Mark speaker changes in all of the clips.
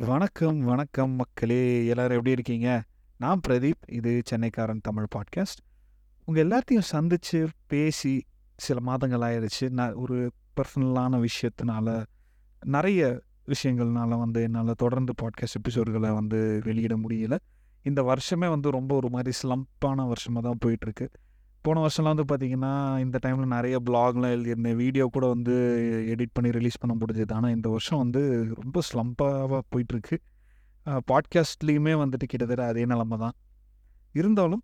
Speaker 1: வணக்கம், வணக்கம் மக்களே! எல்லோரும் எப்படி இருக்கீங்க? நான் பிரதீப். இது சென்னைக்காரன் தமிழ் பாட்காஸ்ட். உங்க எல்லாத்தையும் சந்திச்சு, பேசி சில மாதங்கள் ஆயிருச்சு. நான் ஒரு பர்சனலான விஷயத்தினால, நிறைய விஷயங்கள்னால வந்து என்னால தொடர்ந்து பாட்காஸ்ட் எபிசோடுகளை வந்து வெளியிட முடியல. இந்த வருஷமே வந்து ரொம்ப ஒரு மாதிரி ஸ்லம்ப்பான வருஷமா தான் போயிட்டுருக்கு. போன வருஷம்லாம் வந்து பார்த்தீங்கன்னா, இந்த டைமில் நிறைய ப்ளாக்லாம் எழுதியிருந்தேன். வீடியோ கூட வந்து எடிட் பண்ணி ரிலீஸ் பண்ண முடிஞ்சது. ஆனால் இந்த வருஷம் வந்து ரொம்ப ஸ்லம்பாக போயிட்டுருக்கு. பாட்காஸ்ட்லேயுமே வந்துட்டு கிட்டத்தட்ட அதே நிலமை தான். இருந்தாலும்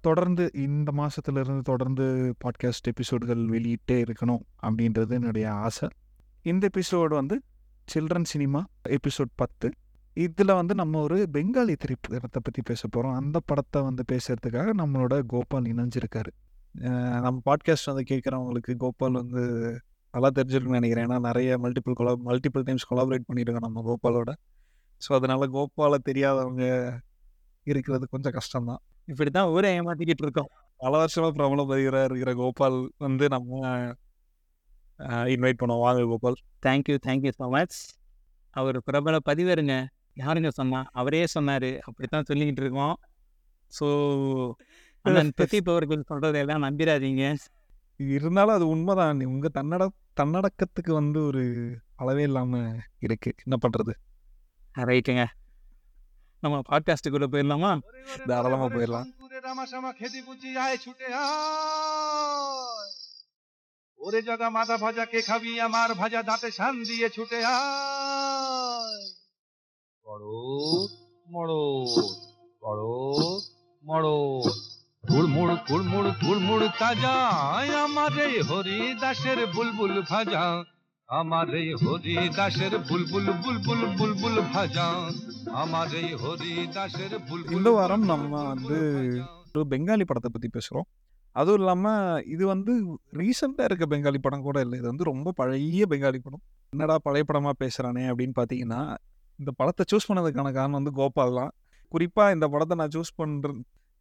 Speaker 1: தொடர்ந்து இந்த மாதத்துலேருந்து தொடர்ந்து பாட்காஸ்ட் எபிசோடுகள் வெளியிட்டே இருக்கணும் அப்படின்றது என்னுடைய ஆசை. இந்த எபிசோடு வந்து சில்ட்ரன் சினிமா எபிசோட் 10. இதில் வந்து நம்ம ஒரு பெங்காலி திரைப்படத்தை பற்றி பேச போகிறோம் அந்த படத்தை வந்து பேசுகிறதுக்காக நம்மளோட கோபால் இணைஞ்சிருக்காரு. நம்ம பாட்காஸ்ட் வந்து கேட்குறவங்களுக்கு கோபால் வந்து நல்லா தெரிஞ்சிருக்குன்னு நினைக்கிறேன் ஏன்னா நிறைய multiple collab multiple times collaborate பண்ணியிருக்கோம் நம்ம கோபாலோட. ஸோ அதனால் கோபாலை தெரியாதவங்க இருக்கிறது கொஞ்சம் கஷ்டம் தான்.
Speaker 2: ஊரே ஊர ஏமாத்திக்கிட்டு இருக்கோம்.
Speaker 1: பல வருஷமாக பிரபல பதிவரா இருக்கிற கோபால் வந்து நம்ம இன்வைட் பண்ணுவோம். வாங்க Gopal.
Speaker 2: Thank you, thank you so much. அவர் பிரபல பதிவருங்க. யாருங்க சொன்னா? அவரே சொன்னாரு. அப்படித்தான் சொல்லிக்கிட்டு இருக்கோம். ஸோ அண்ணன் பிரதீப் அவர்கள் சொல்றதையெல்லாம் நம்பிராதீங்க.
Speaker 1: இருந்தாலும் அது உண்மதான். உங்க தன்னட தன்னடக்கத்துக்கு வந்து ஒரு அளவே இல்லாம இருக்கு. என்ன பண்றது?
Speaker 2: ரைட்டுங்க. நம்ம பாட்காஸ்ட்டுக்குள்ள போயிரலாமா?
Speaker 1: தாராளமா போயிரலாம்.
Speaker 3: রামাশামা খেতে বুঝি আয় ছুটে আয় ওরে জগা মাথা ভাজা কে খাবি আমার ভাজা দাঁতে শান দিয়ে ছুটে আয় মড়দ মড়দ মড়দ মড়দ কুড়মুড় কুড়মুড় কুড়মুড় তাজা আমার এই হরি দাসের বুলবুল ভাজা আমার এই হরি দাসের বুলবুল বুলবুল বুলবুল ভাজা আমার এই হরি দাসের বুলবুল
Speaker 1: இந்த வாரம் நம்ம வந்து ஒரு பெங்காலி படத்த பத்தி பேசுறோம். அதுவும் இல்லாம இது வந்து ரீசென்ட்டா இருக்க பெங்காலி படம் கூட இல்ல. இது வந்து ரொம்ப பழைய பெங்காலி படம். என்னடா பழைய படமா பேசுறானே அப்படின்னு பார்த்தீங்கன்னா, இந்த படத்தை சூஸ் பண்ணதுக்கான காரணம் வந்து கோபால் தான். குறிப்பாக இந்த படத்தை நான் சூஸ் பண்ணுற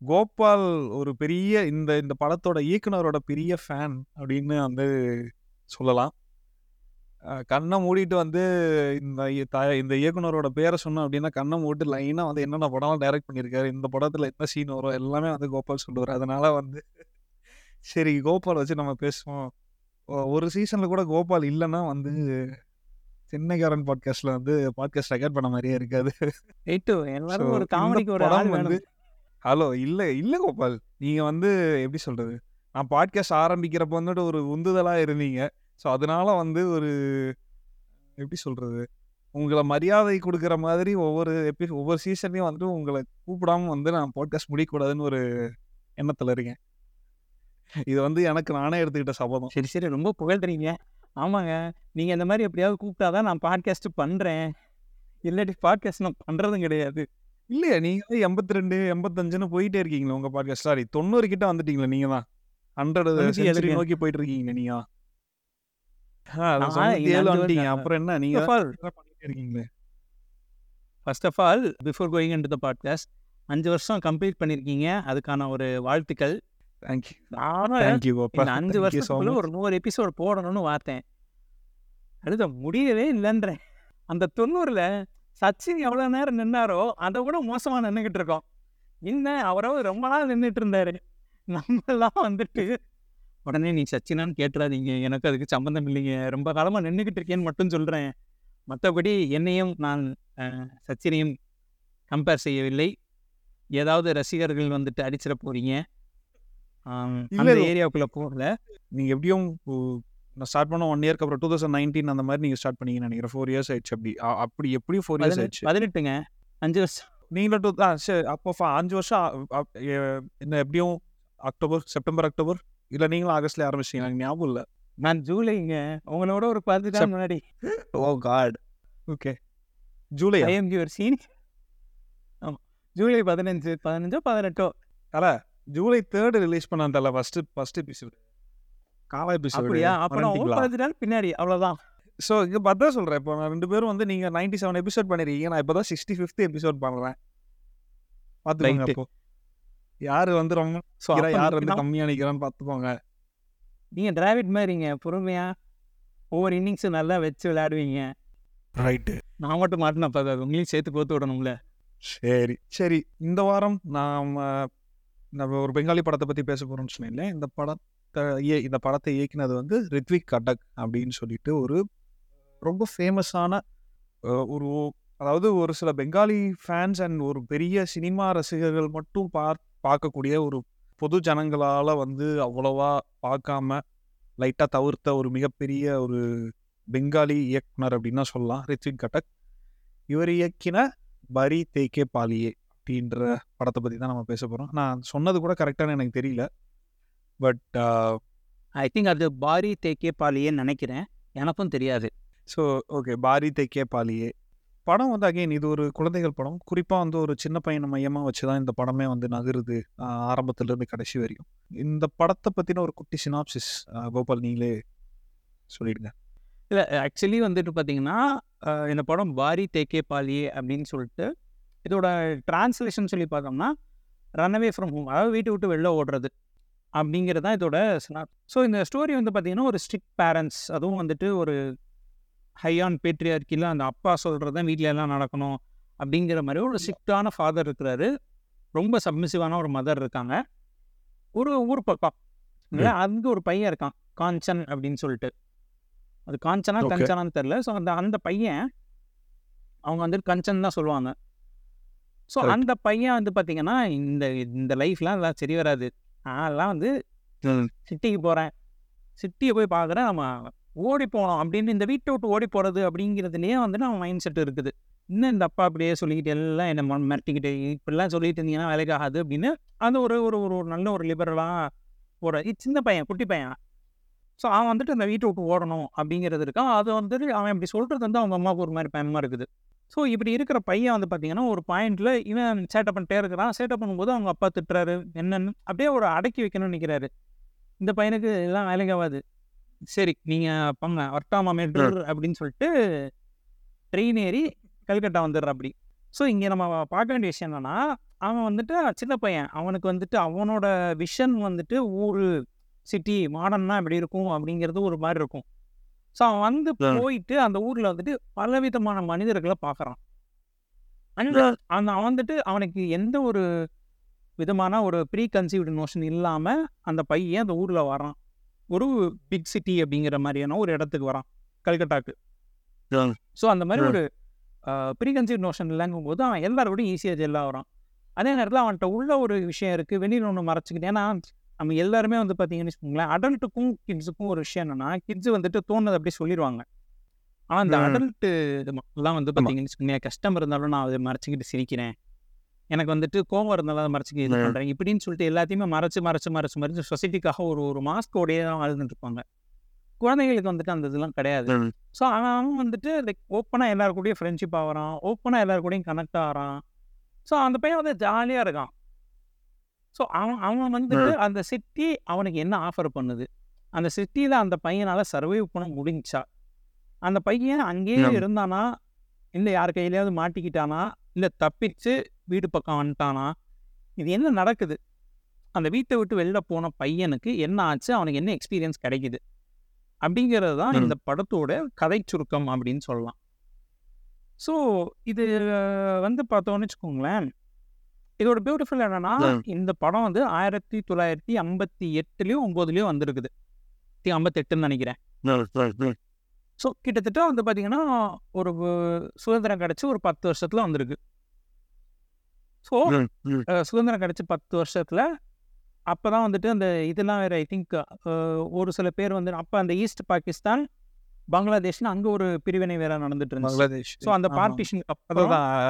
Speaker 1: கோபால் ஒரு பெரிய இந்த இந்த படத்தோட இயக்குனரோட பெரிய ஃபேன் அப்படின்னு வந்து சொல்லலாம். கண்ணை மூடிட்டு வந்து இந்த த இந்த இயக்குனரோட பேரை சொன்னோம் அப்படின்னா, கண்ணை மூடிட்டு லைனாக வந்து என்னென்ன படம்லாம் டைரக்ட் பண்ணியிருக்காரு, இந்த படத்தில் என்ன சீன் வரும் எல்லாமே வந்து கோபால் சொல்லுவார் அதனால் வந்து சரி கோபால் வச்சு நம்ம பேசுவோம். ஒரு சீசனில் கூட கோபால் இல்லைன்னா வந்து சென்னைக்காரன் பாட்காஸ்ட்ல வந்து பாட்காஸ்ட் ரெக்கார்ட் பண்ண மாரியே இருக்காது.
Speaker 2: ஒரு காமெடிக்கு ஒரு ஆள்
Speaker 1: வந்து. ஹலோ இல்ல இல்ல கோபால். நீங்க வந்து எப்படி சொல்றது? நான் பாட்காஸ்ட் ஆரம்பிக்கிறப்ப வந்துட்டு ஒரு உந்துதலா இருந்தீங்க. ஸோ அதனால வந்து ஒரு எப்படி சொல்றது? உங்கள மரியாதை குடுக்குற மாதிரி ஒவ்வொரு எபி ஒவ்வொரு சீசன்லயும் வந்துட்டு உங்கள கூப்பிடாம வந்து நான் பாட்காஸ்ட் முடிக்கக்கூடாதுன்னு ஒரு எண்ணத்துல இருக்கேன். இது வந்து எனக்கு நானே எடுத்துக்கிட்ட சபதம்.
Speaker 2: சரி, சரி. ரொம்ப புகழ்றீங்க. ஆமாங்க. நீங்க இந்த மாரி எப்படியாவது கூப்பிட்டா தான் நான் பாட்காஸ்ட் பண்றேன். இல்லாட்டி பாட்காஸ்ட் நான் பண்றதும் கிடையாது.
Speaker 1: இல்லையே நீங்க வந்து 82, 85ன்னு போயிட்டே இருக்கீங்களே உங்க பாட்காஸ்ட். சாரி 90 கிட்ட வந்துட்டீங்களே நீங்க தான். 100 செஞ்சுரி
Speaker 2: 97ங்க.
Speaker 1: நோக்கி போயிட்டு இருக்கீங்க நீங்க தான். ஆ அதான்
Speaker 2: நான் இந்த
Speaker 1: 97
Speaker 2: 5
Speaker 1: வந்துட்டீங்க.
Speaker 2: வருஷம்
Speaker 1: அப்புறம் என்ன நீங்க
Speaker 2: ஃபர்ஸ்ட் ஆஃப் ஆல்
Speaker 1: தான் பண்ணிட்டே இருக்கீங்களே.
Speaker 2: First of all before going into the podcast 5 வருஷம் கம்ப்ளீட் பண்ணியிருக்கீங்க. அதுக்கான ஒரு வாழ்த்துக்கள். நானும்
Speaker 1: தேங்க் யூ கோபால்.
Speaker 2: இந்த 5
Speaker 1: தேங்க் யூ ஸோ
Speaker 2: வருஷத்துக்குள்ள. ஒரு 100 எபிசோட் போடணும்னு பார்த்தேன். அடுத்து முடியவே இல்லன்றேன். அந்த 90ல சச்சின் எவ்வளோ நேரம் நின்னாரோ, அத விட மோசமா நின்னுகிட்டு இருக்கோம். என்ன அவராவது ரொம்ப நாள் நின்னுட்டு இருந்தாரு. நம்மலாம் வந்துட்டு உடனே நீ சச்சினான்னு கேட்டுறாதீங்க. எனக்கு அதுக்கு சம்மந்தம் இல்லைங்க. ரொம்ப காலமா நின்னுகிட்டு இருக்கேன்னு மட்டும் சொல்றேன். மத்தபடி என்னையும் நான் சச்சினையும் கம்பேர் செய்யவில்லை. ஏதாவது ரசிகர்கள் வந்துட்டு அடிச்சிட போறீங்க. அந்த. ஏரியாவுக்குள்ள போகல.
Speaker 1: நீங்க எப்படியும் நான் ஸ்டார்ட் பண்ண 1 இயர்க்கு அப்புறம் 2019 அந்த மாரி நீங்க ஸ்டார்ட் பண்ணீங்கன்னு நெனைக்கிறேன். 4 இயர்ஸ் ஆயிடுச்சு அப்படி. அப்படி எப்படியும் 4 இயர்ஸ்
Speaker 2: 18
Speaker 1: ஆயிடுச்சு.
Speaker 2: 18ங்க. 5 வருஷம்.
Speaker 1: நீங்களும் டூ ஆ சரி அப்போ 5 வருஷம் என்ன எப்படியும் அக்டோபர், செப்டம்பர், அக்டோபர் இல்ல நீங்களும் ஆகஸ்ட்லயே ஆரம்பிச்சிட்டீங்க. எனக்கு ஞாபகம் இல்ல.
Speaker 2: நான் ஜூலைங்க. உங்களோட ஒரு 10 நாள் முன்னாடி.
Speaker 1: Oh God! Okay. ஜூலையா?
Speaker 2: I am your senior. ஆமா. ஜூலை 15 15ஓ 18ஓ.
Speaker 1: தல ஜூலை 3 ரிலீஸ் பண்ணான் தல ஃபர்ஸ்ட் ஃபர்ஸ்ட் எபிசோட். காலா எபிசோடு
Speaker 2: அப்படியா? அப்ப நான் ஒரு
Speaker 1: மறந்துட்டீங்களா?
Speaker 2: 10 நாள் பின்னாடி. அவ்வளோதான்.
Speaker 1: ஸோ இங்க அதான் சொல்றேன். இப்போ நான் 2 பேரும் வந்து நீங்க 97 எபிசோட் பண்ணியிருக்கீங்க. நான் இப்போ தான் 65த் எபிசோட் பண்றேன். பார்த்துக்கோங்க. அப்போ. யாரு வந்து ரொம்ப
Speaker 2: ஸோ
Speaker 1: யார் வந்து
Speaker 2: நான்
Speaker 1: கம்மியா நிக்கிறான்னு பார்த்துக்கோங்க.
Speaker 2: நீங்க டிராவிட் மாரிங்க. பொறுமையா ஒவ்வொரு இன்னிங்ஸும் நல்லா வச்சு விளையாடுவீங்க.
Speaker 1: ரைட்டு
Speaker 2: நான் மட்டும் மாட்டினா பார்க்காது உங்களையும் சேர்த்து கோத்து விடணும்ல
Speaker 1: சரி சரி இந்த வாரம் நாம் நம்ம ஒரு பெங்காலி படத்தை பற்றி பேச போகிறோம்னு சொன்னேன் இந்த படத்தை இய- இந்த படத்தை இயக்கினது வந்து ரித்விக் கட்டக் அப்படின்னு சொல்லிட்டு ஒரு ரொம்ப ஃபேமஸான ஒரு அதாவது ஒரு சில பெங்காலி ஃபேன்ஸ் அண்ட் ஒரு பெரிய சினிமா ரசிகர்கள் மட்டும் பார் பார்க்கக்கூடிய ஒரு பொது ஜனங்களால் வந்து அவ்வளோவா பார்க்காம லைட்டாக தவிர்த்த ஒரு மிகப்பெரிய ஒரு பெங்காலி இயக்குனர் அப்படின்னா சொல்லலாம் ரித்விக் கட்டக். இவர் இயக்கின பரி தேக்கே பாலியே. அப்படின்ற படத்தை பற்றி தான் நம்ம பேச போகிறோம் நான் சொன்னது கூட கரெக்டான எனக்கு தெரியல. பட்
Speaker 2: ஐ திங்க் அது பாரி தேக்கே பாலியேன்னு நினைக்கிறேன். எனக்கும் தெரியாது.
Speaker 1: ஸோ ஓகே பாரி தேக்கே பாலியே படம் வந்து அகைன் இது ஒரு குழந்தைகள் படம். குறிப்பாக வந்து ஒரு சின்ன பையனை மையமாக வச்சு தான் இந்த படமே வந்து நகருது ஆரம்பத்திலிருந்து கடைசி வரைக்கும் இந்த படத்தை பற்றின ஒரு குட்டி சினாப்சிஸ் கோபால் நீங்களே சொல்லிடுங்க.
Speaker 2: இல்லை ஆக்சுவலி வந்துட்டு பார்த்தீங்கன்னா இந்த படம் பாரி தேக்கே பாலியே அப்படின்னு சொல்லிட்டு இதோட டிரான்ஸ்லேஷன் சொல்லி பார்த்தோம்னா ரன்அவே ஃப்ரம் ஹோம் அதாவது வீட்டை விட்டு வெளில ஓடுறது அப்படிங்கிறது தான் இதோட ஸோ இந்த ஸ்டோரி வந்து பார்த்தீங்கன்னா ஒரு ஸ்ட்ரிக்ட் பேரண்ட்ஸ் அதுவும் வந்துட்டு ஒரு ஹையான் பேட்ரியார்க்கியில் அந்த அப்பா சொல்கிறது தான் வீட்டில் எல்லாம் நடக்கணும் அப்படிங்கிற மாதிரி ஒரு ஸ்ட்ரிக்டான ஃபாதர் இருக்கிறாரு. ரொம்ப சப்மிசிவான ஒரு மதர் இருக்காங்க. ஒரு ஊர் பக்கம் இல்லை அங்கே ஒரு பையன் இருக்கான் காஞ்சன் அப்படின்னு சொல்லிட்டு. அது காஞ்சனா. கஞ்சனான்னு தெரில ஸோ அந்த அந்த பையன் அவங்க வந்துட்டு கஞ்சன் தான் சொல்லுவாங்க. ஸோ. அந்த பையன் வந்து பார்த்தீங்கன்னா இந்த இந்த லைஃப்லாம் எல்லாம் சரி வராது. அதெல்லாம் வந்து சிட்டிக்கு போகிறேன் சிட்டியை போய் பார்க்குறேன் நம்ம ஓடி போகணும் அப்படின்னு இந்த வீட்டை விட்டு ஓடி போகிறது அப்படிங்கிறதுலேயே வந்துட்டு அவன் மைண்ட் செட் இருக்குது. இன்னும் இந்த அப்பா அப்படியே சொல்லிக்கிட்டு எல்லாம் என்னை மிரட்டிக்கிட்டு இப்படிலாம் சொல்லிட்டு இருந்தீங்கன்னா வேலைக்கு ஆகாது அப்படின்னு அது ஒரு ஒரு ஒரு ஒரு நல்ல ஒரு லிபரலாக ஒரு சின்ன பையன் குட்டி பையன். ஸோ அவன் வந்துட்டு அந்த வீட்டை விட்டு ஓடணும் அப்படிங்கிறது இருக்கான் அது வந்துட்டு அவன் இப்படி சொல்கிறது வந்து அவங்க அம்மாவுக்கு ஒரு மாதிரி பயமாக இருக்குது. ஸோ இப்படி இருக்கிற பையன் வந்து பார்த்தீங்கன்னா ஒரு பாயிண்ட்ல இவன் சேட்டை பண்ணிட்டே இருக்கிறான். சேட்டை பண்ணும்போது அவங்க அப்பா திட்டுறாரு என்னன்னு அப்படியே ஒரு அடக்கி வைக்கணும்னு நினைக்கிறாரு. இந்த பையனுக்கு எல்லாம் வேலைக்கு ஆகாது. சரி நீங்கள் பங்க ஒர்த்தாமா மேட்டூர் அப்படின்னு சொல்லிட்டு ட்ரெயின் ஏறி கல்கட்டா வந்துடுற அப்படி. ஸோ இங்கே நம்ம பார்க்க வேண்டிய விஷயம் என்னன்னா அவன் வந்துட்டு சின்ன பையன். அவனுக்கு வந்துட்டு அவனோட விஷன் வந்துட்டு ஊர் சிட்டி மாடர்னா எப்படி இருக்கும் அப்படிங்கிறது ஒரு மாதிரி இருக்கும். ஸோ அவன் வந்து. போயிட்டு அந்த ஊரில் வந்துட்டு பலவிதமான மனிதர்களை பார்க்குறான் அந்த அவன் வந்துட்டு அவனுக்கு எந்த ஒரு விதமான ஒரு ப்ரீ கன்சீவ்டு நோஷன் இல்லாமல் அந்த பையன் அந்த ஊரில் வரான் ஒரு பிக் சிட்டி அப்படிங்கிற மாதிரியான ஒரு இடத்துக்கு வரான் கல்கட்டாக்கு. ஸோ அந்த மாதிரி. ஒரு ப்ரீ கன்சீவ் நோஷன் இல்லைங்கும் போது அவன் எல்லாரோட ஈஸியாக ஜெல்லாக வரான் அதே நேரத்தில் அவன்கிட்ட உள்ள ஒரு விஷயம் இருக்குது வெளியில் ஒன்று மறைச்சிக்கிட்டு ஏன்னா நம்ம எல்லாருமே வந்து பார்த்தீங்கன்னு வச்சுக்கோங்களேன் அடல்ட்டுக்கும் கிட்ஸுக்கும் ஒரு விஷயம் என்னன்னா கிட்ஸ் வந்துட்டு தோணுது அப்படி சொல்லிடுவாங்க ஆனால் இந்த
Speaker 1: ம்.
Speaker 2: அடல்ட்டு எல்லாம் வந்து பார்த்தீங்கன்னு வச்சுக்கோங்களேன் கஷ்டம் இருந்தாலும் நான் அதை மறைச்சிக்கிட்டு சிரிக்கிறேன். எனக்கு வந்துட்டு கோவம் இருந்தாலும் அதை மறைச்சிக்க இது. பண்ணுறேன் இப்படின்னு சொல்லிட்டு எல்லாத்தையுமே மறைச்சு மறைச்சு மறைச்சு மறைச்சு சொசைட்டிக்காக ஒரு ஒரு மாஸ்கோடையே தான் வாழ்ந்துட்டு இருப்பாங்க. குழந்தைகளுக்கு வந்துட்டு அந்த இதெல்லாம் கிடையாது. ஸோ அவன் வந்துட்டு லைக் ஓப்பனாக எல்லாரு கூடயும் ஃப்ரெண்ட்ஷிப் ஆகிறான் ஓப்பனாக எல்லாரு கூடயும் கனெக்ட் ஆகிறான். ஸோ அந்த பையன் வந்து ஜாலியாக இருக்கான். ஸோ அவன் அவன் வந்துட்டு அந்த சிட்டி அவனுக்கு என்ன ஆஃபர் பண்ணுது? அந்த சிட்டியில் அந்த பையனால் சர்வைவ் பண்ண முடிஞ்சா? அந்த பையன் அங்கேயே. இருந்தானா? இல்லை யார் கையிலையாவது மாட்டிக்கிட்டானா? இல்லை தப்பிச்சு வீடு பக்கம் வந்துட்டானா? இது என்ன நடக்குது? அந்த வீட்டை விட்டு வெளில போன பையனுக்கு என்ன ஆச்சு? அவனுக்கு என்ன எக்ஸ்பீரியன்ஸ் கிடைக்குது? அப்படிங்கிறது தான். இந்த படத்தோட கதை சுருக்கம் அப்படின்னு சொல்லலாம். ஸோ இது வந்து பார்த்தோன்னு வச்சுக்கோங்களேன். இதோட பியூட்டிஃபுல் என்னன்னா. இந்த படம் வந்து ஆயிரத்தி தொள்ளாயிரத்தி ஐம்பத்தி எட்டுலேயும் ஒம்போதுலேயும் வந்திருக்குது. ஐம்பத்தெட்டுன்னு நினைக்கிறேன். ஸோ கிட்டத்தட்ட வந்து பார்த்தீங்கன்னா ஒரு சுதந்திரம் கிடச்சி ஒரு பத்து வருஷத்தில் வந்திருக்கு. ஸோ சுதந்திரம் கிடச்சி பத்து வருஷத்தில் அப்போ தான் வந்துட்டு அந்த இதெல்லாம் வேறு ஐ திங்க் ஒரு சில பேர் வந்து அப்போ அந்த ஈஸ்ட் பாகிஸ்தான் பங்களாதேஷ்னு அங்கே ஒரு பிரிவினை வேற நடந்துட்டு இருந்துச்சு. ஸோ அந்த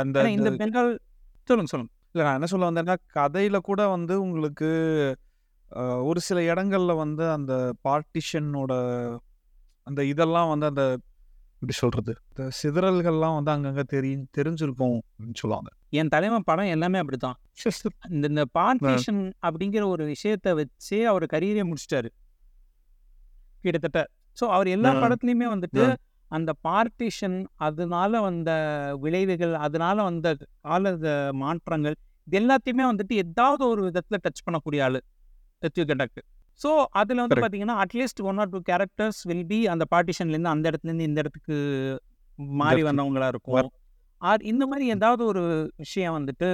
Speaker 1: அந்த
Speaker 2: ஆனா இந்த பெங்கால் சொல்லுங்க சொல்லுங்க.
Speaker 1: இல்லை நான் என்ன சொல்ல வந்தேன்னா கதையில கூட வந்து உங்களுக்கு ஒரு சில இடங்கள்ல வந்து அந்த பார்ட்டிஷனோட அந்த இதெல்லாம் வந்து அந்த எப்படி சொல்றது இந்த சிதறல்கள்லாம் வந்து அங்கங்க தெரி தெரிஞ்சிருக்கும் அப்படின்னு சொல்லுவாங்க
Speaker 2: என் தலைமை படம் எல்லாமே அப்படித்தான் இந்த இந்த பார்ட்டிஷன் அப்படிங்கிற ஒரு விஷயத்தை வச்சே அவர் கரியரே முடிச்சிட்டாரு கிட்டத்தட்ட ஸோ அவர் எல்லா
Speaker 1: ஆ.
Speaker 2: படத்துலையுமே வந்துட்டு. அந்த பார்ட்டிஷன் அதனால வந்த விளைவுகள் அதனால வந்த கால மாற்றங்கள் இது எல்லாத்தையுமே வந்துட்டு ஏதாவது ஒரு விதத்தில் டச் பண்ணக்கூடிய ஆளு கட்டாக்கு ஸோ அதில் வந்து. பார்த்தீங்கன்னா at least one or two characters will be அந்த பார்ட்டிஷன்லேருந்து அந்த இடத்துலேருந்து இந்த இடத்துக்கு மாறி
Speaker 1: Definitely.
Speaker 2: வந்தவங்களா இருக்கும் ஆர் இந்த மாதிரி ஏதாவது ஒரு விஷயம் வந்துட்டு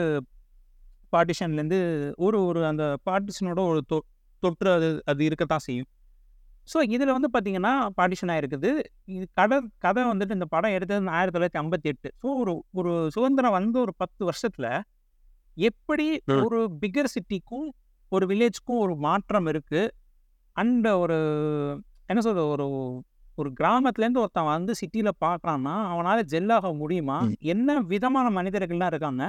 Speaker 2: பார்ட்டிஷன்லேருந்து ஒரு ஒரு அந்த பார்ட்டிஷனோட ஒரு தொ தொற்று அது அது இருக்கத்தான் செய்யும் ஸோ இதில் வந்து பார்த்தீங்கன்னா பார்ட்டிஷன் ஆயிருக்குது. இது கதை கதை வந்துட்டு இந்த படம் எடுத்தது ஆயிரத்தி தொள்ளாயிரத்தி ஐம்பத்தி எட்டு ஸோ ஒரு ஒரு சுதந்திரம் வந்து ஒரு பத்து வருஷத்தில் எப்படி. ஒரு பிகர் சிட்டிக்கும் ஒரு வில்லேஜ்க்கும் ஒரு மாற்றம் இருக்குது அண்ட் ஒரு என்ன சொல்றது ஒரு ஒரு கிராமத்துலேருந்து ஒருத்தன் வந்து சிட்டியில் பார்க்குறான்னா அவனால் ஜெல்லாக முடியுமா. என்ன விதமான மனிதர்கள்லாம் இருக்காங்க?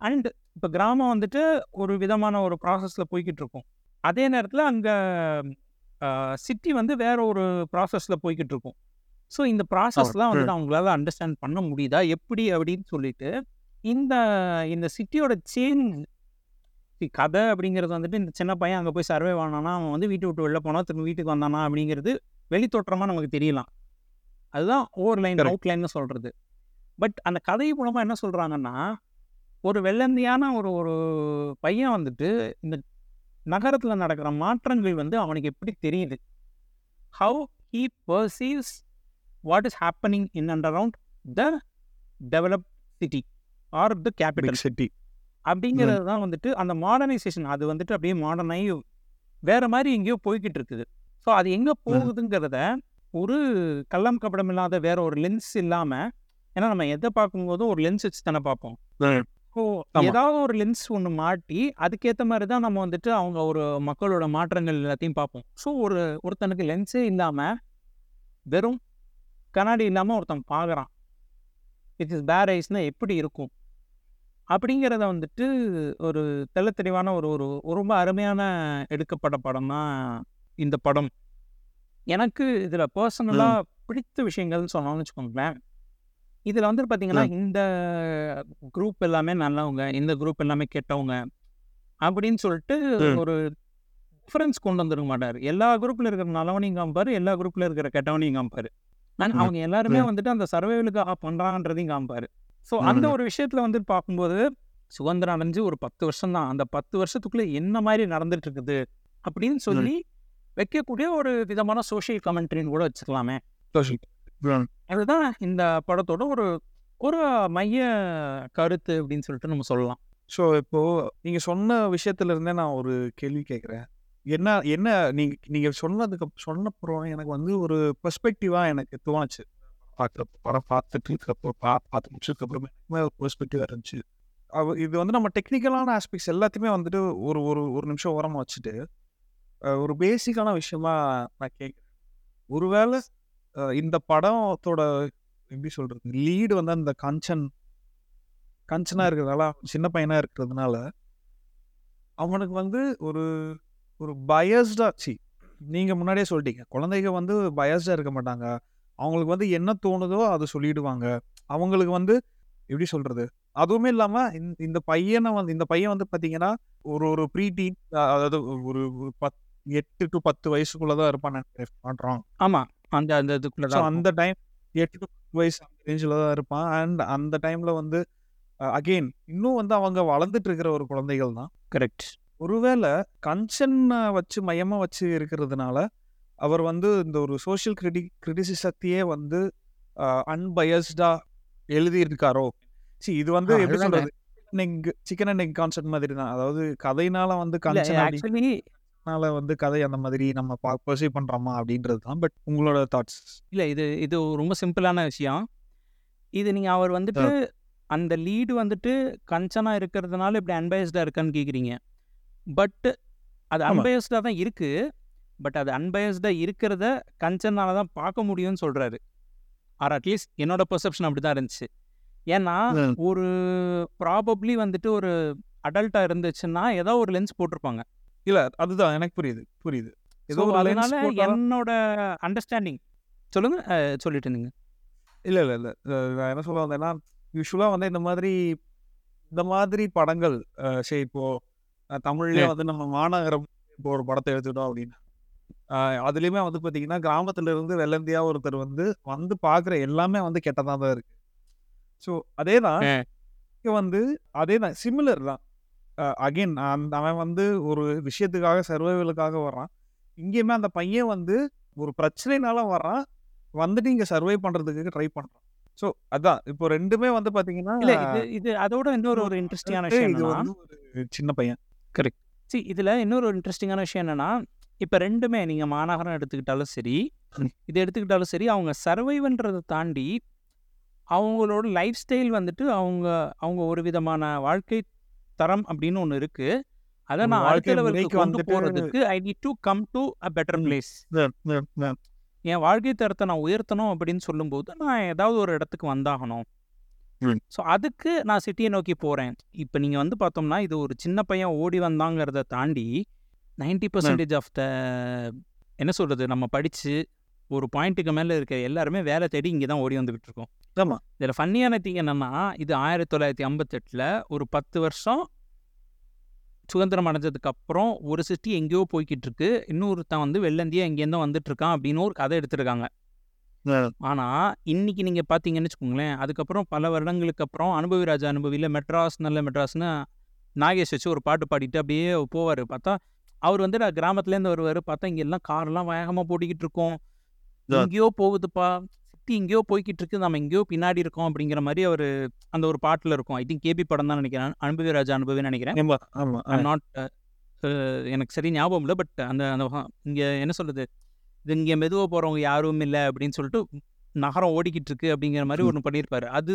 Speaker 2: அண்ட் இப்போ கிராமம் வந்துட்டு ஒரு விதமான ஒரு ப்ராசஸில் போய்கிட்டு இருக்கும். அதே நேரத்தில் அங்கே சிட்டி வந்து வேற ஒரு ப்ராசஸில் போய்கிட்டு இருக்கும் ஸோ இந்த ப்ராசஸ்லாம் வந்துட்டு அவங்களால அண்டர்ஸ்டாண்ட் பண்ண முடியுதா? எப்படி? அப்படின்னு சொல்லிட்டு இந்த இந்த சிட்டியோட சேஞ்ச் கதை அப்படிங்கிறது வந்துட்டு இந்த சின்ன பையன் அங்கே போய் சர்வே ஆனானா அவன் வந்து வீட்டை விட்டு வெளில போனா திரும்ப வீட்டுக்கு வந்தானா அப்படிங்கிறது வெளித்தோற்றமாக நமக்கு தெரியலாம். அதுதான் ஓவர் லைன். அவுட் லைன்னு சொல்கிறது பட் அந்த கதை மூலமாக என்ன சொல்கிறாங்கன்னா ஒரு வெள்ளந்தியான ஒரு ஒரு பையன் வந்துட்டு இந்த நகரத்தில் நடக்கிற மாற்றங்கள் வந்து அவனுக்கு எப்படி தெரியுது? How he perceives what is happening in and around the develop city or the
Speaker 1: capital city
Speaker 2: அப்படிங்கிறது தான் வந்துட்டு அந்த மாடர்னைசேஷன் அது வந்துட்டு அப்படியே மாடர்னாகி வேற மாதிரி எங்கேயோ போய்கிட்டு இருக்குது. ஸோ அது எங்கே போகுதுங்கிறத ஒரு கள்ளம் கபடம் இல்லாத வேற ஒரு லென்ஸ் இல்லாமல் ஏன்னா நம்ம எதை பார்க்கும்போதும் ஒரு லென்ஸ் வச்சு தானே பார்ப்போம் ஸோ
Speaker 1: ஆமா.
Speaker 2: ஏதாவது ஒரு லென்ஸ் ஒன்று மாட்டி அதுக்கேற்ற மாதிரி தான் நம்ம வந்துட்டு அவங்க ஒரு மக்களோட மாற்றங்கள் எல்லாத்தையும் பார்ப்போம். ஸோ ஒரு ஒருத்தனுக்கு லென்ஸே இல்லாமல் வெறும் கண்ணாடி இல்லாமல் ஒருத்தன் பார்க்குறான். இட் இஸ் பேர் ஐஸ்னா எப்படி இருக்கும்? அப்படிங்கிறத வந்துட்டு ஒரு தெள்ள தெளிவான ஒரு ஒரு ஒரு ரொம்ப அருமையான எடுக்கப்பட்ட படம் தான் இந்த படம். எனக்கு இதில் பர்சனலாக பிடித்த விஷயங்கள்னு சொன்னோம்னு வச்சுக்கோங்களேன். இதில் வந்து பார்த்தீங்கன்னா இந்த குரூப் எல்லாமே நல்லவங்க இந்த குரூப் எல்லாமே கெட்டவங்க அப்படின்னு சொல்லிட்டு. ஒரு டிஃபரன்ஸ் கொண்டு வந்துருக்க மாட்டார். எல்லா குரூப்பில் இருக்கிற நல்லவனையும் காமிப்பார் எல்லா குரூப்பில் இருக்கிற கெட்டவனையும் காமிப்பார். அண்ட்
Speaker 1: ம்.
Speaker 2: அவங்க எல்லாருமே. வந்துட்டு அந்த சர்வைவலுக்காக பண்ணுறாங்கன்றதையும் காமிப்பார். ஸோ. அந்த ஒரு விஷயத்தில் வந்து பார்க்கும்போது சுதந்திரம் அடைஞ்சு ஒரு பத்து வருஷம் தான். அந்த பத்து வருஷத்துக்குள்ளே என்ன மாதிரி நடந்துட்டு இருக்குது? அப்படின்னு சொல்லி வைக்கக்கூடிய ஒரு விதமான சோஷியல் கமெண்ட்ரின்னு கூட வச்சுக்கலாமே. அதுதான் இந்த படத்தோட ஒரு ஒரு மைய கருத்து அப்படின்னு சொல்லிட்டு நம்ம சொல்லலாம்.
Speaker 1: ஸோ இப்போ நீங்கள் சொன்ன விஷயத்துல இருந்தே நான் ஒரு கேள்வி கேட்குறேன். என்ன என்ன நீங்கள் நீங்கள் சொன்னதுக்கு சொன்னப்புறம் எனக்கு வந்து ஒரு பெர்ஸ்பெக்டிவாக எனக்கு தோணுச்சு. பார்க்குறப்போ படம் பார்த்துட்டு இருக்கப்போ பா பார்த்து முடிச்சதுக்கப்புறமே எனக்குமே ஒரு பெர்ஸ்பெக்டிவ் இருந்துச்சு. அவ இது வந்து நம்ம டெக்னிக்கலான ஆஸ்பெக்ட்ஸ் எல்லாத்தையுமே வந்துட்டு ஒரு ஒரு ஒரு நிமிஷம் ஓரமாக வச்சுட்டு ஒரு பேசிக்கான விஷயமா நான் கேட்குறேன். ஒருவேளை இந்த படத்தோட எப்படி சொல்றது லீடு வந்து அந்த கஞ்சன். கஞ்சனா இருக்கிறதால அவன் சின்ன பையனா இருக்கிறதுனால அவனுக்கு வந்து ஒரு ஒரு பயஸ்டா சி நீங்க முன்னாடியே சொல்லிட்டீங்க. குழந்தைங்க வந்து பயஸ்டா இருக்க மாட்டாங்க. அவங்களுக்கு வந்து என்ன தோணுதோ அதை சொல்லிடுவாங்க. அவங்களுக்கு வந்து எப்படி சொல்றது அதுவுமே இல்லாம இந்த- இந்த பையனை வந்து இந்த பையன் வந்து பாத்தீங்கன்னா ஒரு ஒரு ப்ரீ டீன் அதாவது ஒரு பத் எட்டு டு பத்து வயசுக்குள்ளதான் இருப்பான் மாட்டோம்
Speaker 2: ஆமாம் அந்த அந்த இதுக்குள்ள
Speaker 1: அந்த டைம் எட்டு டு வயசு ரேஞ்சில் தான் இருப்பான். அண்ட் அந்த டைம்ல வந்து அகெயின் இன்னும் வந்து அவங்க வளர்ந்துட்டு இருக்கிற ஒரு குழந்தைகள் தான்.
Speaker 2: கரெக்ட்
Speaker 1: ஒருவேளை கன்சன் வச்சு மையமா வச்சு இருக்கிறதுனால அவர் வந்து இந்த ஒரு சோஷியல் கிரிட்டி கிரிட்டிசிசத்தையே வந்து அன்பயஸ்டா எழுதி இருக்காரோ சி இது வந்து எப்படி. சொல்றது? சிக்கன் அண்ட் எக் கான்செப்ட் மாதிரி தான். அதாவது கதைனால வந்து கன்சன் அப்படினால வந்து கதை அந்த மாதிரி நம்ம பர்சீவ் பண்றோமா அப்படின்றது தான். பட் உங்களோட தாட்ஸ்
Speaker 2: இல்லை இது இது ரொம்ப சிம்பிளான விஷயம். இது நீங்கள் அவர் வந்துட்டு அந்த லீடு வந்துட்டு கஞ்சனாக இருக்கிறதுனால இப்படி அன்பயஸ்டாக இருக்கான்னு கேட்குறீங்க பட் அது. அன்பயஸ்டாக தான் இருக்குது பட் அது அன்பயஸ்டாக இருக்கிறத கஞ்சனால தான் பார்க்க முடியும்னு சொல்கிறாரு ஆர் அட்லீஸ்ட் என்னோட பெர்செப்ஷன் அப்படி தான் இருந்துச்சு. ஏன்னா. ஒரு ப்ராபப்ளி வந்துட்டு ஒரு அடல்ட்டாக இருந்துச்சுன்னா ஏதோ ஒரு லென்ஸ் போட்டிருப்பாங்க.
Speaker 1: இல்ல அதுதான். எனக்கு புரியுது புரியுது. ஏதோ
Speaker 2: அதனால என்னோட அண்டர்ஸ்டாண்டிங் சொல்லுங்க சொல்லிட்டு இருந்தீங்க.
Speaker 1: இல்ல இல்ல இல்ல. நான் என்ன சொல்ல வந்தேன்னா யூஸ்வலா வந்து இந்த மாதிரி இந்த மாதிரி படங்கள் சரி இப்போ தமிழ்லயே. வந்து நம்ம மாநகரம் இப்போ ஒரு படத்தை எடுத்துட்டோம் அப்படின்னா அதுலயுமே வந்து பாத்தீங்கன்னா கிராமத்துல இருந்து வெள்ளந்தியா ஒருத்தர் வந்து வந்து பாக்குற எல்லாமே வந்து கெட்டதா தான் இருக்கு. ஸோ அதே தான். இங்க வந்து அதே தான் சிமிலர் தான். அகைன் அந்த அவன் வந்து ஒரு விஷயத்துக்காக சர்வைவலுக்காக வர்றான். இங்கேயுமே அந்த பையன் வந்து ஒரு பிரச்சனைனால வர்றான். வந்துட்டு இங்க சர்வை பண்றதுக்கு ட்ரை பண்றான். ஸோ அதான். இப்போ ரெண்டுமே வந்து பாத்தீங்கன்னா
Speaker 2: இல்ல இது இது அதோட இன்னொரு ஒரு இன்ட்ரெஸ்டிங்கான விஷயம்
Speaker 1: இது வந்து ஒரு சின்ன பையன்.
Speaker 2: சி இதில் இன்னொரு இன்ட்ரெஸ்டிங்கான விஷயம் என்னன்னா இப்போ ரெண்டுமே நீங்கள் மாநகரம் எடுத்துக்கிட்டாலும் சரி. இது எடுத்துக்கிட்டாலும் சரி அவங்க சர்வைவன்றதை தாண்டி அவங்களோட லைஃப் ஸ்டைல் வந்துட்டு அவங்க அவங்க ஒரு விதமான வாழ்க்கை தரம் அப்படின்னு ஒன்று இருக்கு அதை நான் அடுத்த லெவலுக்கு கொண்டு போகிறதுக்கு I need to
Speaker 1: come
Speaker 2: to
Speaker 1: a better. Place.
Speaker 2: என் வாழ்க்கை தரத்தை நான் உயர்த்தணும் அப்படின்னு சொல்லும்போது நான் ஏதாவது ஒரு இடத்துக்கு வந்தாகணும். ஸோ அதுக்கு நான் சிட்டியை நோக்கி போகிறேன் இப்போ நீங்கள் வந்து பார்த்தோம்னா இது ஒரு சின்ன பையன் ஓடி வந்தாங்கிறத தாண்டி நைன்டி பர்சன்டேஜ் ஆஃப் த என்ன சொல்கிறது நம்ம படித்து ஒரு பாயிண்ட்டுக்கு மேலே இருக்க எல்லாருமே வேலை தேடி இங்கே தான் ஓடி வந்துக்கிட்டு இருக்கோம்
Speaker 1: ஆமா.
Speaker 2: இதில் ஃபன்னியான திங் என்னென்னா இது ஆயிரத்தி தொள்ளாயிரத்தி ஐம்பத்தெட்டில் ஒரு பத்து வருஷம் சுதந்திரம் அடைஞ்சதுக்கு அப்புறம் ஒரு சிட்டி எங்கேயோ போய்கிட்டு இருக்கு இன்னொருத்தன் வந்து வெள்ளந்தியா எங்கேருந்தோ வந்துட்டு இருக்கான் அப்படின்னு ஒரு கதை எடுத்திருக்காங்க. ஆனால் இன்னைக்கு நீங்கள் பார்த்தீங்கன்னு வச்சுக்கோங்களேன் அதுக்கப்புறம் பல வருடங்களுக்கு அப்புறம் அனுபவி ராஜா அனுபவியில் மெட்ராஸ் நல்ல மெட்ராஸ்னு நாகேஷ் வச்சு ஒரு பாட்டு பாடிட்டு அப்படியே போவார் பார்த்தா அவர் வந்து நான் கிராமத்துலேருந்து வருவார் பார்த்தா இங்க எல்லாம் கார்லாம் வேகமாக போட்டிக்கிட்டு இருக்கோம். எங்கேயோ போகுதுப்பா. சிட்டி எங்கேயோ போய்கிட்டு இருக்கு நம்ம எங்கேயோ பின்னாடி இருக்கோம் அப்படிங்கிற மாதிரி அவர் அந்த ஒரு பாட்டில் இருக்கும். ஐ திங்க் கேபி படம் தான் நினைக்கிறேன். அனுபவி ராஜா அனுபவின்னு நினைக்கிறேன். நாட் எனக்கு சரி ஞாபகம் இல்லை பட் அந்த அந்த இங்கே என்ன சொல்கிறது இது இங்கே மெதுவாக போகிறவங்க யாரும் இல்லை அப்படின்னு சொல்லிட்டு நகரம் ஓடிக்கிட்டு இருக்கு அப்படிங்கிற மாதிரி. ஒன்று பண்ணியிருப்பாரு. அது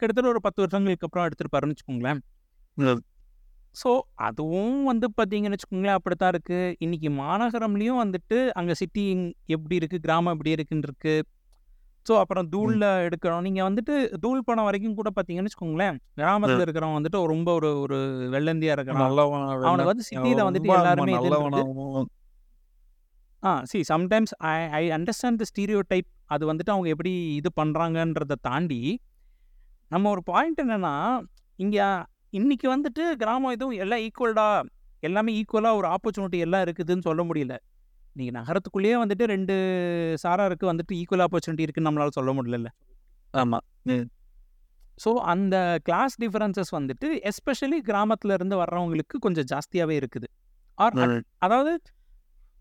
Speaker 2: கிட்டத்தட்ட ஒரு பத்து வருஷங்களுக்கு அப்புறம் எடுத்திருப்பாருன்னு வச்சுக்கோங்களேன். ஸோ அதுவும் வந்து பார்த்தீங்கன்னு வச்சுக்கோங்களேன் அப்படித்தான் இருக்குது இன்னைக்கு மாநகரம்லேயும் வந்துட்டு அங்கே சிட்டி எப்படி இருக்குது கிராமம் எப்படி இருக்குன்னு இருக்கு. ஸோ அப்புறம் தூளில் எடுக்கிறோம். நீங்கள் வந்துட்டு தூள் படம் வரைக்கும் கூட பார்த்தீங்கன்னு வச்சுக்கோங்களேன் கிராமத்தில் இருக்கிறவன் வந்துட்டு ரொம்ப ஒரு ஒரு வெள்ளந்தியாக இருக்கிறான். அவனுக்கு வந்து சிட்டியில் வந்துட்டு எல்லாருமே ஆ C sometimes I I understand the stereotype அது வந்துட்டு அவங்க எப்படி இது பண்ணுறாங்கன்றதை தாண்டி நம்ம ஒரு பாயிண்ட் என்னன்னா இங்கே இன்னைக்கு வந்துட்டு கிராமம் எதுவும் எல்லாம் ஈக்குவல்டா எல்லாமே ஈக்குவலாக ஒரு ஆப்பர்ச்சுனிட்டி எல்லாம் இருக்குதுன்னு சொல்ல முடியல. நீங்கள் நகரத்துக்குள்ளேயே வந்துட்டு ரெண்டு சாராருக்கு வந்துட்டு ஈக்குவல் ஆப்பர்ச்சுனிட்டி இருக்குன்னு நம்மளால சொல்ல முடியல
Speaker 1: ஆமா.
Speaker 2: ஸோ அந்த கிளாஸ் டிஃபரன்சஸ் வந்துட்டு எஸ்பெஷலி கிராமத்துல இருந்து வர்றவங்களுக்கு கொஞ்சம் ஜாஸ்தியாகவே இருக்குது. ஆர் அதாவது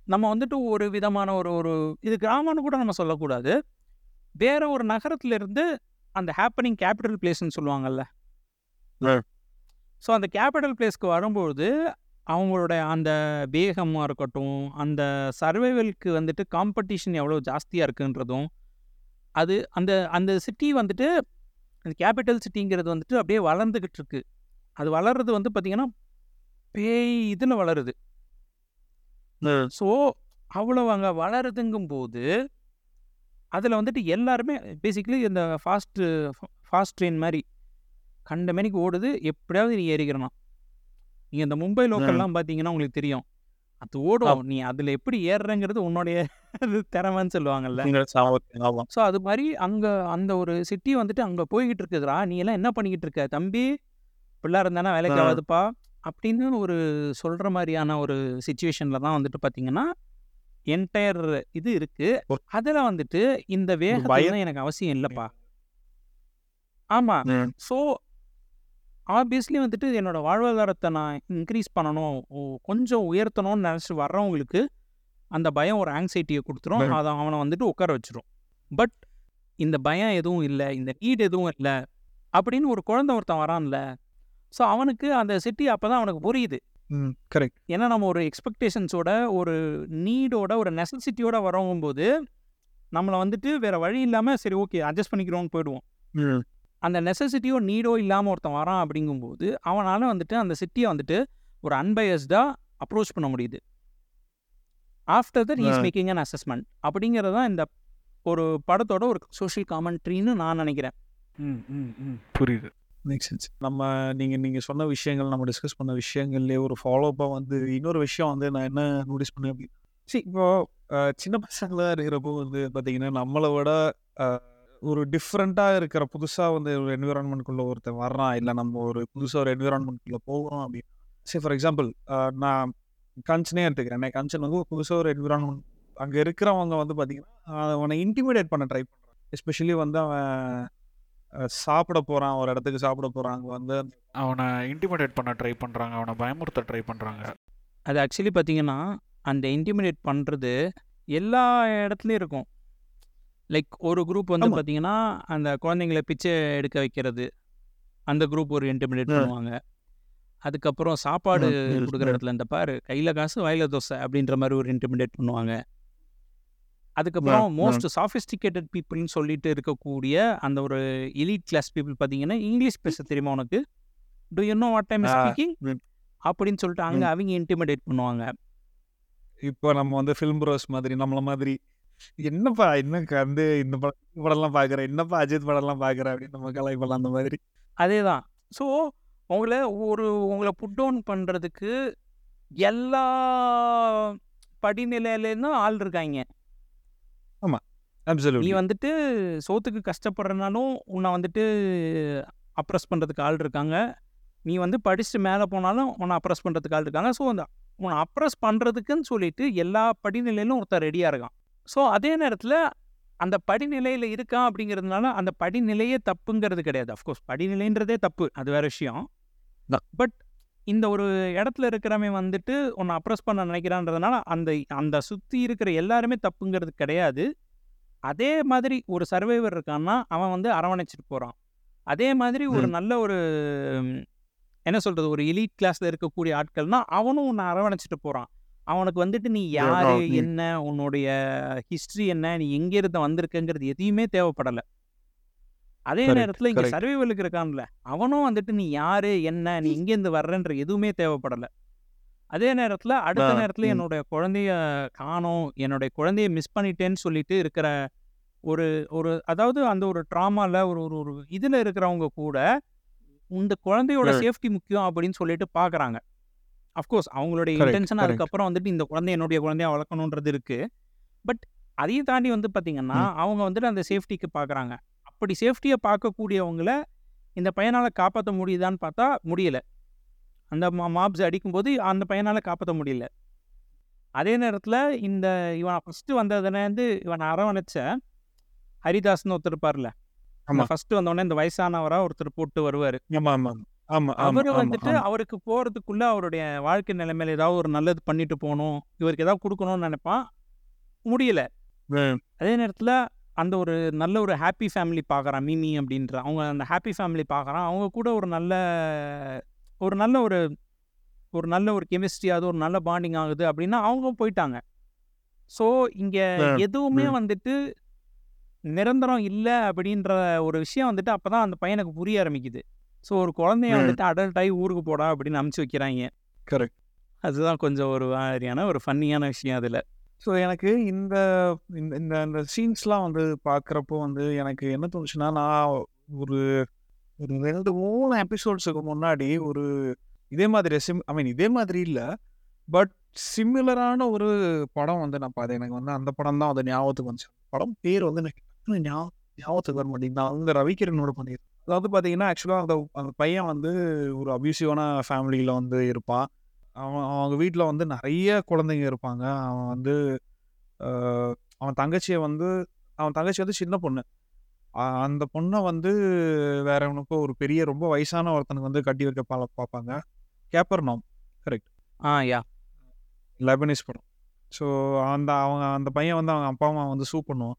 Speaker 2: நம்ம வந்துட்டு ஒரு விதமான ஒரு ஒரு இது கிராமம்னு கூட நம்ம சொல்லக்கூடாது. வேற ஒரு நகரத்துல இருந்து அந்த ஹேப்பனிங் கேபிட்டல் பிளேஸ்னு சொல்லுவாங்கல்ல. ஸோ அந்த கேபிட்டல் பிளேஸ்க்கு வரும்போது அவங்களோட அந்த வேகமாக இருக்கட்டும் அந்த சர்வைவலுக்கு வந்துட்டு காம்படிஷன் எவ்வளோ ஜாஸ்தியாக இருக்குன்றதும் அது அந்த அந்த சிட்டி வந்துட்டு அந்த கேபிட்டல் சிட்டிங்கிறது வந்துட்டு அப்படியே வளர்ந்துக்கிட்டு இருக்கு அது வளர்றது வந்து பார்த்திங்கன்னா பேய் இதில் வளருது. ஸோ அவ்வளோ அங்கே வளருதுங்கும் போது அதில் வந்துட்டு எல்லாருமே பேசிக்கலி இந்த ஃபாஸ்ட்டு ஃபாஸ்ட் ட்ரெயின் மாதிரி கண்ட மணிக்கு ஓடுது எப்படியாவது நீ ஏறிக்கிறணும். நீங்கள் இந்த மும்பை லோக்கல்லாம் பார்த்தீங்கன்னா உங்களுக்கு தெரியும். அது ஓடும். நீ அதில் எப்படி ஏறுறங்கிறது உன்னுடைய திறமைன்னு சொல்லுவாங்கல்ல. ஸோ அது மாதிரி அங்கே அந்த ஒரு சிட்டி வந்துட்டு அங்கே போய்கிட்டு இருக்குதுடா. நீ எல்லாம் என்ன பண்ணிக்கிட்டு இருக்க? தம்பி பிள்ளை இருந்தானா வேலைக்கு. ஆகாதுப்பா. அப்படின்னு ஒரு சொல்கிற மாதிரியான ஒரு சுச்சுவேஷனில் தான் வந்துட்டு பார்த்தீங்கன்னா என்டையர் இது இருக்கு.
Speaker 1: ஒரு-
Speaker 2: அதில் வந்துட்டு இந்த வேகத்துல எனக்கு அவசியம் இல்லைப்பா. ஆமாம். ஸோ ஆப்வியஸ்லி வந்துட்டு என்னோட வாழ்வாதாரத்தை நான் இன்க்ரீஸ் பண்ணணும். ஓ- கொஞ்சம் உயர்த்தணும்னு நினச்சி வர்றவங்களுக்கு அந்த பயம் ஒரு ஆங்ஸைட்டியை கொடுத்துரும். அதை அவனை வந்துட்டு உட்கார வச்சிரும். பட் இந்த பயம் எதுவும் இல்லை இந்த நீட் எதுவும் இல்லை அப்படின்னு ஒரு குழந்தை ஒருத்தன் வரான்ல ஸோ அவனுக்கு அந்த சிட்டி அப்போ தான் அவனுக்கு புரியுது.
Speaker 1: கரெக்ட்
Speaker 2: ஏன்னா நம்ம ஒரு எக்ஸ்பெக்டேஷன்ஸோட ஒரு நீடோட ஒரு நெசசிட்டியோட வரவும்போது நம்மளை வந்துட்டு வேற வழி இல்லாமல் சரி ஓகே அட்ஜஸ்ட் பண்ணிக்கிறோம்னு போயிடுவோம்.
Speaker 1: ம்.
Speaker 2: அந்த நெசசிட்டியோ நீடோ இல்லாமல் ஒருத்தன் வரான் அப்படிங்கும்போது அவனால் வந்துட்டு அந்த சிட்டியை வந்துட்டு ஒரு அன்பயஸ்டாக அப்ரோச் பண்ண முடியுது. After that
Speaker 1: is.
Speaker 2: Making an assessment அப்படிங்கிறது தான் இந்த ஒரு படத்தோட ஒரு சோஷியல் காமெண்ட்ரின்னு நான் நினைக்கிறேன்.
Speaker 1: ம் ம் ம். புரியுது. மேக் சென்ஸ் நம்ம நீங்கள் நீங்கள் சொன்ன விஷயங்கள் நம்ம டிஸ்கஸ் பண்ண விஷயங்கள்லேயே ஒரு ஃபாலோஅப்பாக வந்து இன்னொரு விஷயம் வந்து நான் என்ன நோட்டீஸ் பண்ணேன் அப்படி சரி இப்போ சின்ன பசங்களாக இருக்கிறப்போ வந்து பார்த்தீங்கன்னா நம்மளை விட ஒரு டிஃப்ரெண்ட்டாக இருக்கிற புதுசாக வந்து ஒரு என்விரான்மெண்ட்குள்ளே ஒருத்தன் வர்றான். இல்லை நம்ம ஒரு புதுசாக ஒரு என்விரான்மெண்ட்குள்ளே போகிறோம் அப்படின்னு சரி ஃபார் எக்ஸாம்பிள் நான் கன்சனே எடுத்துக்கிறேன். நான் கன்சன் வந்து புதுசாக ஒரு என்விரான்மெண்ட் அங்கே இருக்கிறவங்க வந்து பார்த்தீங்கன்னா அவனை இன்டிமிடேட் பண்ண ட்ரை பண்ணுறான் எஸ்பெஷலி வந்து அவன் சாப்பிட போகிறான் ஒரு இடத்துக்கு சாப்பிட போகிறான் அங்கே வந்து
Speaker 4: அவனை இன்டிமிடேட் பண்ண ட்ரை பண்ணுறாங்க அவனை பயமுறுத்த ட்ரை பண்ணுறாங்க
Speaker 2: அது ஆக்சுவலி பார்த்தீங்கன்னா அந்த இன்டிமிடேட் பண்ணுறது எல்லா இடத்துலையும் இருக்கும். லைக் ஒரு குரூப் வந்து. பார்த்தீங்கன்னா அந்த குழந்தைங்கள பிச்சை எடுக்க வைக்கிறது அந்த குரூப் ஒரு இன்டிமிடேட். பண்ணுவாங்க அதுக்கப்புறம் சாப்பாடு கொடுக்குற. இடத்துல இந்த பாரு கையில் காசு வாயில தோசை அப்படின்ற மாதிரி ஒரு இன்டிமிடேட் பண்ணுவாங்க அதுக்கப்புறம் மோஸ்ட் சாஃபிஸ்டிகேட்டட் பீப்புள்னு சொல்லிட்டு இருக்கக்கூடிய அந்த ஒரு எலிட் கிளாஸ் பீப்புள் பார்த்தீங்கன்னா இங்கிலீஷ் பேச தெரியுமா உனக்கு do you know
Speaker 1: what
Speaker 2: time
Speaker 1: speaking.
Speaker 2: அப்படின்னு சொல்லிட்டு அங்கே அவங்க இன்டிமிடேட் பண்ணுவாங்க
Speaker 1: இப்போ நம்ம வந்து ஃபிலிம் ப்ரோஸ் மாதிரி நம்மள மாதிரி என்னப்பா என்ன வந்து இந்த படம் படம்லாம் பார்க்குற என்னப்பா அஜித் படம்லாம் பார்க்குற அப்படின்னு நம்ம கலாய்ப்பலாம் அந்த மாதிரி.
Speaker 2: அதே தான் ஸோ உங்களை ஒரு உங்களை புட் டவுன் பண்ணுறதுக்கு எல்லா படிநிலையிலேருந்தும் ஆள் இருக்காங்க. நீ
Speaker 1: அப்சல்யூட்லி
Speaker 2: வந்துட்டு சோத்துக்கு கஷ்டப்படுறனாலும் உன்னை வந்துட்டு அப்ரஸ் பண்ணுறதுக்கு ஆள் இருக்காங்க. நீ வந்து படிச்சுட்டு மேலே போனாலும் உன்னை அப்ரஸ் பண்ணுறதுக்கு ஆள் இருக்காங்க. ஸோ அந்த உன்னை அப்ரஸ் பண்ணுறதுக்குன்னு சொல்லிட்டு எல்லா படிநிலையிலும் ஒருத்தர் ரெடியாக இருக்கான். ஸோ அதே நேரத்தில் அந்த படிநிலையில் இருக்கான் அப்படிங்கிறதுனால அந்த படிநிலையே தப்புங்கிறது கிடையாது. அஃப்கோர்ஸ் படிநிலைன்றதே தப்பு. அது வேற விஷயம். பட் இந்த ஒரு இடத்துல இருக்கிறவன் வந்துட்டு உன்னை அப்ரஸ் பண்ண நினைக்கிறான்றதுனால அந்த அந்த சுற்றி இருக்கிற எல்லாருமே தப்புங்கிறது கிடையாது. அதே மாதிரி ஒரு சர்வைவர் இருக்கான்னா அவன் வந்து அரவணைச்சிட்டு போகிறான் அதே மாதிரி ஒரு. நல்ல ஒரு என்ன சொல்கிறது ஒரு எலிட் கிளாஸில் இருக்கக்கூடிய ஆட்கள்னா அவனும் உன்னை அரவணைச்சிட்டு போகிறான் அவனுக்கு வந்துட்டு நீ யாரு. என்ன? உன்னுடைய ஹிஸ்ட்ரி என்ன? நீ எங்கேருந்து வந்திருக்கங்கிறது எதையுமே தேவைப்படலை. அதே நேரத்தில் இங்கே. சர்வைவலுக்கு இருக்கான்ல அவனும் வந்துட்டு நீ யாரு? என்ன? நீ எங்கேருந்து வர்றன்ற எதுவுமே தேவைப்படலை. அதே நேரத்தில் அடுத்த நேரத்தில்
Speaker 1: ம்.
Speaker 2: என்னுடைய குழந்தைய காணோம் என்னுடைய குழந்தைய மிஸ் பண்ணிட்டேன்னு சொல்லிட்டு இருக்கிற ஒரு ஒரு அதாவது அந்த ஒரு ட்ராமாவில் ஒரு ஒரு ஒரு இதில் இருக்கிறவங்க கூட இந்த குழந்தையோட. சேஃப்டி முக்கியம் அப்படின்னு சொல்லிட்டு பார்க்குறாங்க அஃப்கோர்ஸ் அவங்களுடைய இன்டென்ஷன். அதுக்கப்புறம் வந்துட்டு இந்த குழந்தை என்னுடைய குழந்தைய வளர்க்கணுன்றது இருக்கு. பட் அதையும் தாண்டி வந்து பார்த்தீங்கன்னா. அவங்க வந்துட்டு அந்த சேஃப்டிக்கு பார்க்குறாங்க அப்படி சேஃப்டியை பார்க்கக்கூடியவங்கள இந்த பையனால் காப்பாற்ற முடியுதான்னு பார்த்தா முடியல. அந்த மாப்ஸ் அடிக்கும்போது அந்த பையனால் காப்பாற்ற முடியல. அதே நேரத்தில் இந்த இவன் ஃபஸ்ட்டு வந்ததுலேருந்து இவனை அரவணைச்ச ஹரிதாஸ்னு ஒருத்தர் இருப்பார்ல. ஃபர்ஸ்ட் வந்தோடனே இந்த வயசானவரா ஒருத்தர் போட்டு வருவார்.
Speaker 1: ஆமா ஆமா. ஆமா
Speaker 2: அவர் வந்துட்டு அவருக்கு போறதுக்குள்ள அவருடைய வாழ்க்கை நிலைமையில ஏதாவது ஒரு நல்லது பண்ணிட்டு போகணும். இவருக்கு ஏதாவது கொடுக்கணும்னு நினைப்பான். முடியல. அதே நேரத்தில் அந்த ஒரு நல்ல ஒரு ஹாப்பி ஃபேமிலி பார்க்குறான் மிமி அப்படின்ற. அவங்க அந்த ஹாப்பி ஃபேமிலி பார்க்குறான் அவங்க கூட ஒரு நல்ல ஒரு நல்ல ஒரு ஒரு நல்ல ஒரு கெமிஸ்ட்ரி அது ஒரு நல்ல பாண்டிங் ஆகுது அப்படின்னா அவங்க போயிட்டாங்க. ஸோ இங்கே எதுவுமே. வந்துட்டு நிரந்தரம் இல்லை அப்படின்ற ஒரு விஷயம் வந்துட்டு அப்போ தான் அந்த பையனுக்கு புரிய ஆரம்பிக்குது. ஸோ ஒரு குழந்தைய. வந்துட்டு அடல்ட் ஆகி ஊருக்கு போடா அப்படின்னு அமுச்சு வைக்கிறாங்க.
Speaker 1: கரெக்ட்
Speaker 2: அதுதான் கொஞ்சம் ஒரு மாதிரியான ஒரு ஃபன்னியான விஷயம் அதில்.
Speaker 1: ஸோ எனக்கு இந்த இந்த இந்த சீன்ஸ்லாம் வந்து பார்க்குறப்போ வந்து எனக்கு என்ன தோணுச்சுன்னா நான் ஒரு ஒரு ரெண்டு மூணு எபிசோட்ஸுக்கு முன்னாடி ஒரு இதே மாதிரி சிம் ஐ மீன் இதே மாதிரி இல்லை. பட் சிமிலரான ஒரு படம் வந்து நான் பார்த்தேன் எனக்கு வந்து அந்த படம் தான் அது ஞாபகத்துக்கு வந்துச்சு. படம் பேர் வந்து எனக்கு ஞாபகத்துக்கு வர மாட்டேங்குது. நான் வந்து ரவிக்கிரனோட பண்ணியிருக்கேன் அதாவது பார்த்தீங்கன்னா ஆக்சுவலாக அந்த அந்த பையன் வந்து ஒரு அபியூசிவான ஃபேமிலியில் வந்து இருப்பான். அவன் அவங்க வீட்டில் வந்து நிறைய குழந்தைங்க இருப்பாங்க. அவன் வந்து அவன் தங்கச்சியை வந்து அவன் தங்கச்சி வந்து சின்ன பொண்ணு. அந்த பொண்ணை வந்து வேற அவனுக்கு ஒரு பெரிய ரொம்ப வயசான ஒருத்தனுக்கு வந்து கட்டி வைக்க பா பார்ப்பாங்க. கேப்பர் நாம்
Speaker 2: ஆ யா.
Speaker 1: லெபனிஸ் படம். ஸோ அந்த அவங்க அந்த பையன் வந்து அவங்க அப்பா அம்மா வந்து சூ பண்ணுவான்.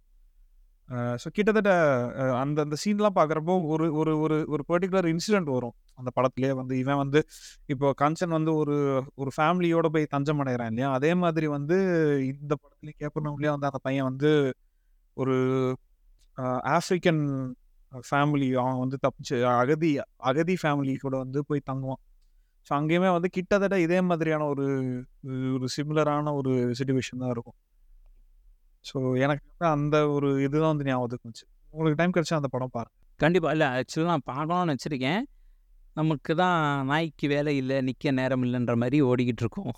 Speaker 1: ஸோ கிட்டத்தட்ட அந்த அந்த சீன்லாம் பார்க்குறப்போ ஒரு ஒரு ஒரு ஒரு பர்டிகுலர் இன்சிடென்ட் வரும். அந்த படத்துலேயே வந்து இவன் வந்து இப்போ கஞ்சன் வந்து ஒரு ஒரு ஃபேமிலியோட போய் தஞ்சம் அடைகிறான் இல்லையா? அதே மாதிரி வந்து இந்த படத்துலேயும் கேப்பர்னவும்லேயே வந்து அந்த பையன் வந்து ஒரு ஆஃப்ரிக்கன் ஃபேமிலி அவன் வந்து தப்பிச்சு அகதி அகதி ஃபேமிலி கூட வந்து போய் தங்குவான். ஸோ அங்கேயுமே வந்து கிட்டத்தட்ட இதே மாதிரியான ஒரு ஒரு சிமிலரான ஒரு சுச்சுவேஷன் தான் இருக்கும். ஸோ எனக்கு வந்து அந்த ஒரு இதுதான் வந்து ஞாபகத்துக்கு வந்துச்சு. உங்களுக்கு டைம் கிடைச்சா அந்த படம் பாருங்க.
Speaker 2: கண்டிப்பாக இல்லை ஆக்சுவலாக நான் பார்க்கணும்னு வச்சுருக்கேன் நமக்கு தான் நாய்க்கு வேலை இல்லை நிற்க நேரம் இல்லைன்ற மாதிரி ஓடிக்கிட்டு இருக்கோம்.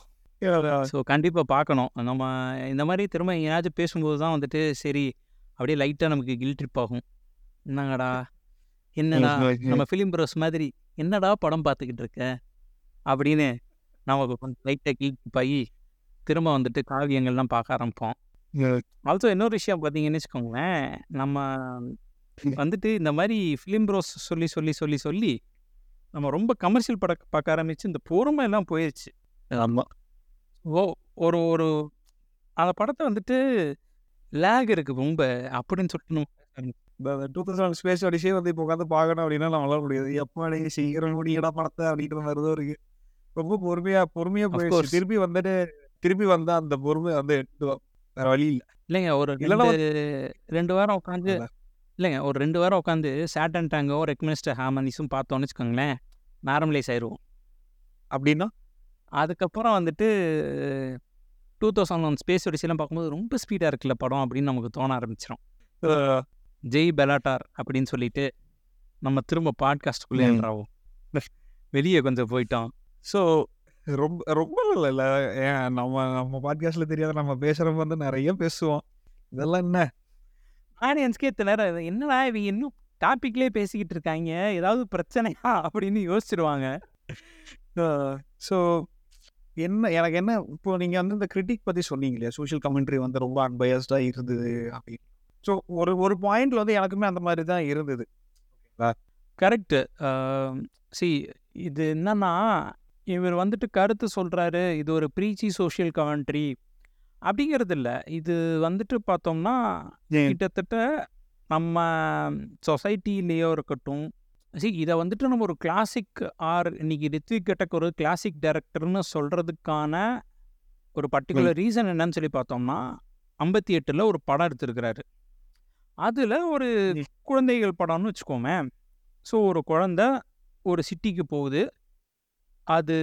Speaker 2: ஸோ கண்டிப்பாக பார்க்கணும் நம்ம இந்த மாதிரி திரும்ப எங்கேயாச்சும் பேசும்போது தான் வந்துட்டு சரி அப்படியே லைட்டாக நமக்கு கில் ட்ரிப் ஆகும். என்னங்கடா? என்னடா? நம்ம ஃபிலிம் ப்ரோஸ் மாதிரி என்னடா படம் பார்த்துக்கிட்டு இருக்க? அப்படின்னு நமக்கு கொஞ்சம் லைட்டாக கில் ட்ரிப் ஆகி திரும்ப வந்துட்டு காவியங்கள்லாம் பார்க்க ஆரம்பிப்போம். ஆல்சோ இன்னொரு விஷயம் பார்த்தீங்கன்னு வச்சுக்கோங்களேன். நம்ம வந்துட்டு இந்த மாதிரி ஃபிலிம் ப்ரோஸ் சொல்லி சொல்லி சொல்லி சொல்லி நம்ம ரொம்ப கமர்ஷியல் படம் பார்க்க ஆரம்பிச்சு இந்த பொறுமை எல்லாம் போயிடுச்சு
Speaker 1: ஆமாம்
Speaker 2: ஓ ஒரு ஒரு அந்த படத்தை வந்துட்டு லேக் இருக்குது ரொம்ப அப்படின்னு சொல்லிட்டு நம்ம
Speaker 1: இந்த டூ தௌசண்ட் ஸ்பேஸ் அடிச்சே வந்து இப்போ உட்காந்து பார்க்கணும் அப்படின்னா நம்மளால முடியாது. எப்போ நீ சீக்கிரம் முடியடா படத்தை அப்படின்ற மாதிரி தான் இருக்கு. ரொம்ப பொறுமையா பொறுமையா
Speaker 2: Of
Speaker 1: போயிடுச்சு. திருப்பி வந்துட்டு திருப்பி வந்தா அந்த பொறுமை வந்து வா- வேற வழி இல்லை.
Speaker 2: இல்லைங்க ஒரு ரெண்டு வாரம் உட்காந்து இல்லைங்க ஒரு ரெண்டு வாரம் உட்காந்து சேட்டன் டேங்கோ ரெக்மினிஸ்டர் ஹாமனிஸும் பார்த்தோன்னு வச்சுக்கோங்களேன் நார்மலைஸ் ஆயிடுவோம்
Speaker 1: அப்படின்னா?
Speaker 2: அதுக்கப்புறம் வந்துட்டு டூ தௌசண்ட் ஒன் ஸ்பேஸ் ஒடிசிலாம் பார்க்கும்போது ரொம்ப ஸ்பீடாக இருக்குல்ல படம் அப்படின்னு நமக்கு தோண ஆரம்பிச்சிடும் ஜெய் பெலாட்டார் அப்படின்னு சொல்லிட்டு நம்ம திரும்ப பாட்காஸ்ட்டுக்குள்ளே
Speaker 1: ம்.
Speaker 2: என்றாவும் வெளியே கொஞ்சம் போயிட்டோம்.
Speaker 1: ஸோ ரொம்ப ரொம்ப இல்லை ஏன் நம்ம நம்ம பாட்காஸ்ட்ல தெரியாத நம்ம பேசுறப்ப வந்து நிறைய பேசுவோம். இதெல்லாம் என்ன?
Speaker 2: ஆடியன்ஸ்க்கே நேரம் என்னடா இவங்க இன்னும் டாப்பிக்லேயே பேசிக்கிட்டு இருக்காங்க? ஏதாவது பிரச்சனையா? அப்படின்னு யோசிச்சிருவாங்க.
Speaker 1: ஸோ என்ன எனக்கு என்ன இப்போ நீங்கள் வந்து இந்த கிரிட்டிக் பற்றி சொன்னீங்க இல்லையா? சோஷியல் கமெண்ட்ரி வந்து ரொம்ப அன்பயஸ்டாக இருந்தது அப்படின்னு. ஸோ ஒரு ஒரு பாயிண்ட்ல வந்து எனக்குமே அந்த மாதிரி தான் இருந்தது.
Speaker 2: கரெக்டு சி இது என்னன்னா இவர் வந்துட்டு கருத்து சொல்கிறாரு இது ஒரு ப்ரீச்சி சோஷியல் கமெண்ட்ரி அப்படிங்கிறது இல்லை இது வந்துட்டு பார்த்தோம்னா? கிட்டத்தட்ட நம்ம சொசைட்டிலேயோ இருக்கட்டும் சி இதை வந்துட்டு நம்ம ஒரு கிளாசிக் ஆர் இன்னைக்கு ரித்விக் கட்டக் ஒரு கிளாசிக் டைரக்டர்னு சொல்கிறதுக்கான ஒரு பர்டிகுலர் ரீசன் என்னன்னு சொல்லி பார்த்தோம்னா ஐம்பத்தி எட்டில் ஒரு படம் எடுத்திருக்கிறாரு அதில் ஒரு. குழந்தைகள் படம்னு வச்சுக்கோமே ஸோ ஒரு குழந்தை ஒரு சிட்டிக்கு போகுது அது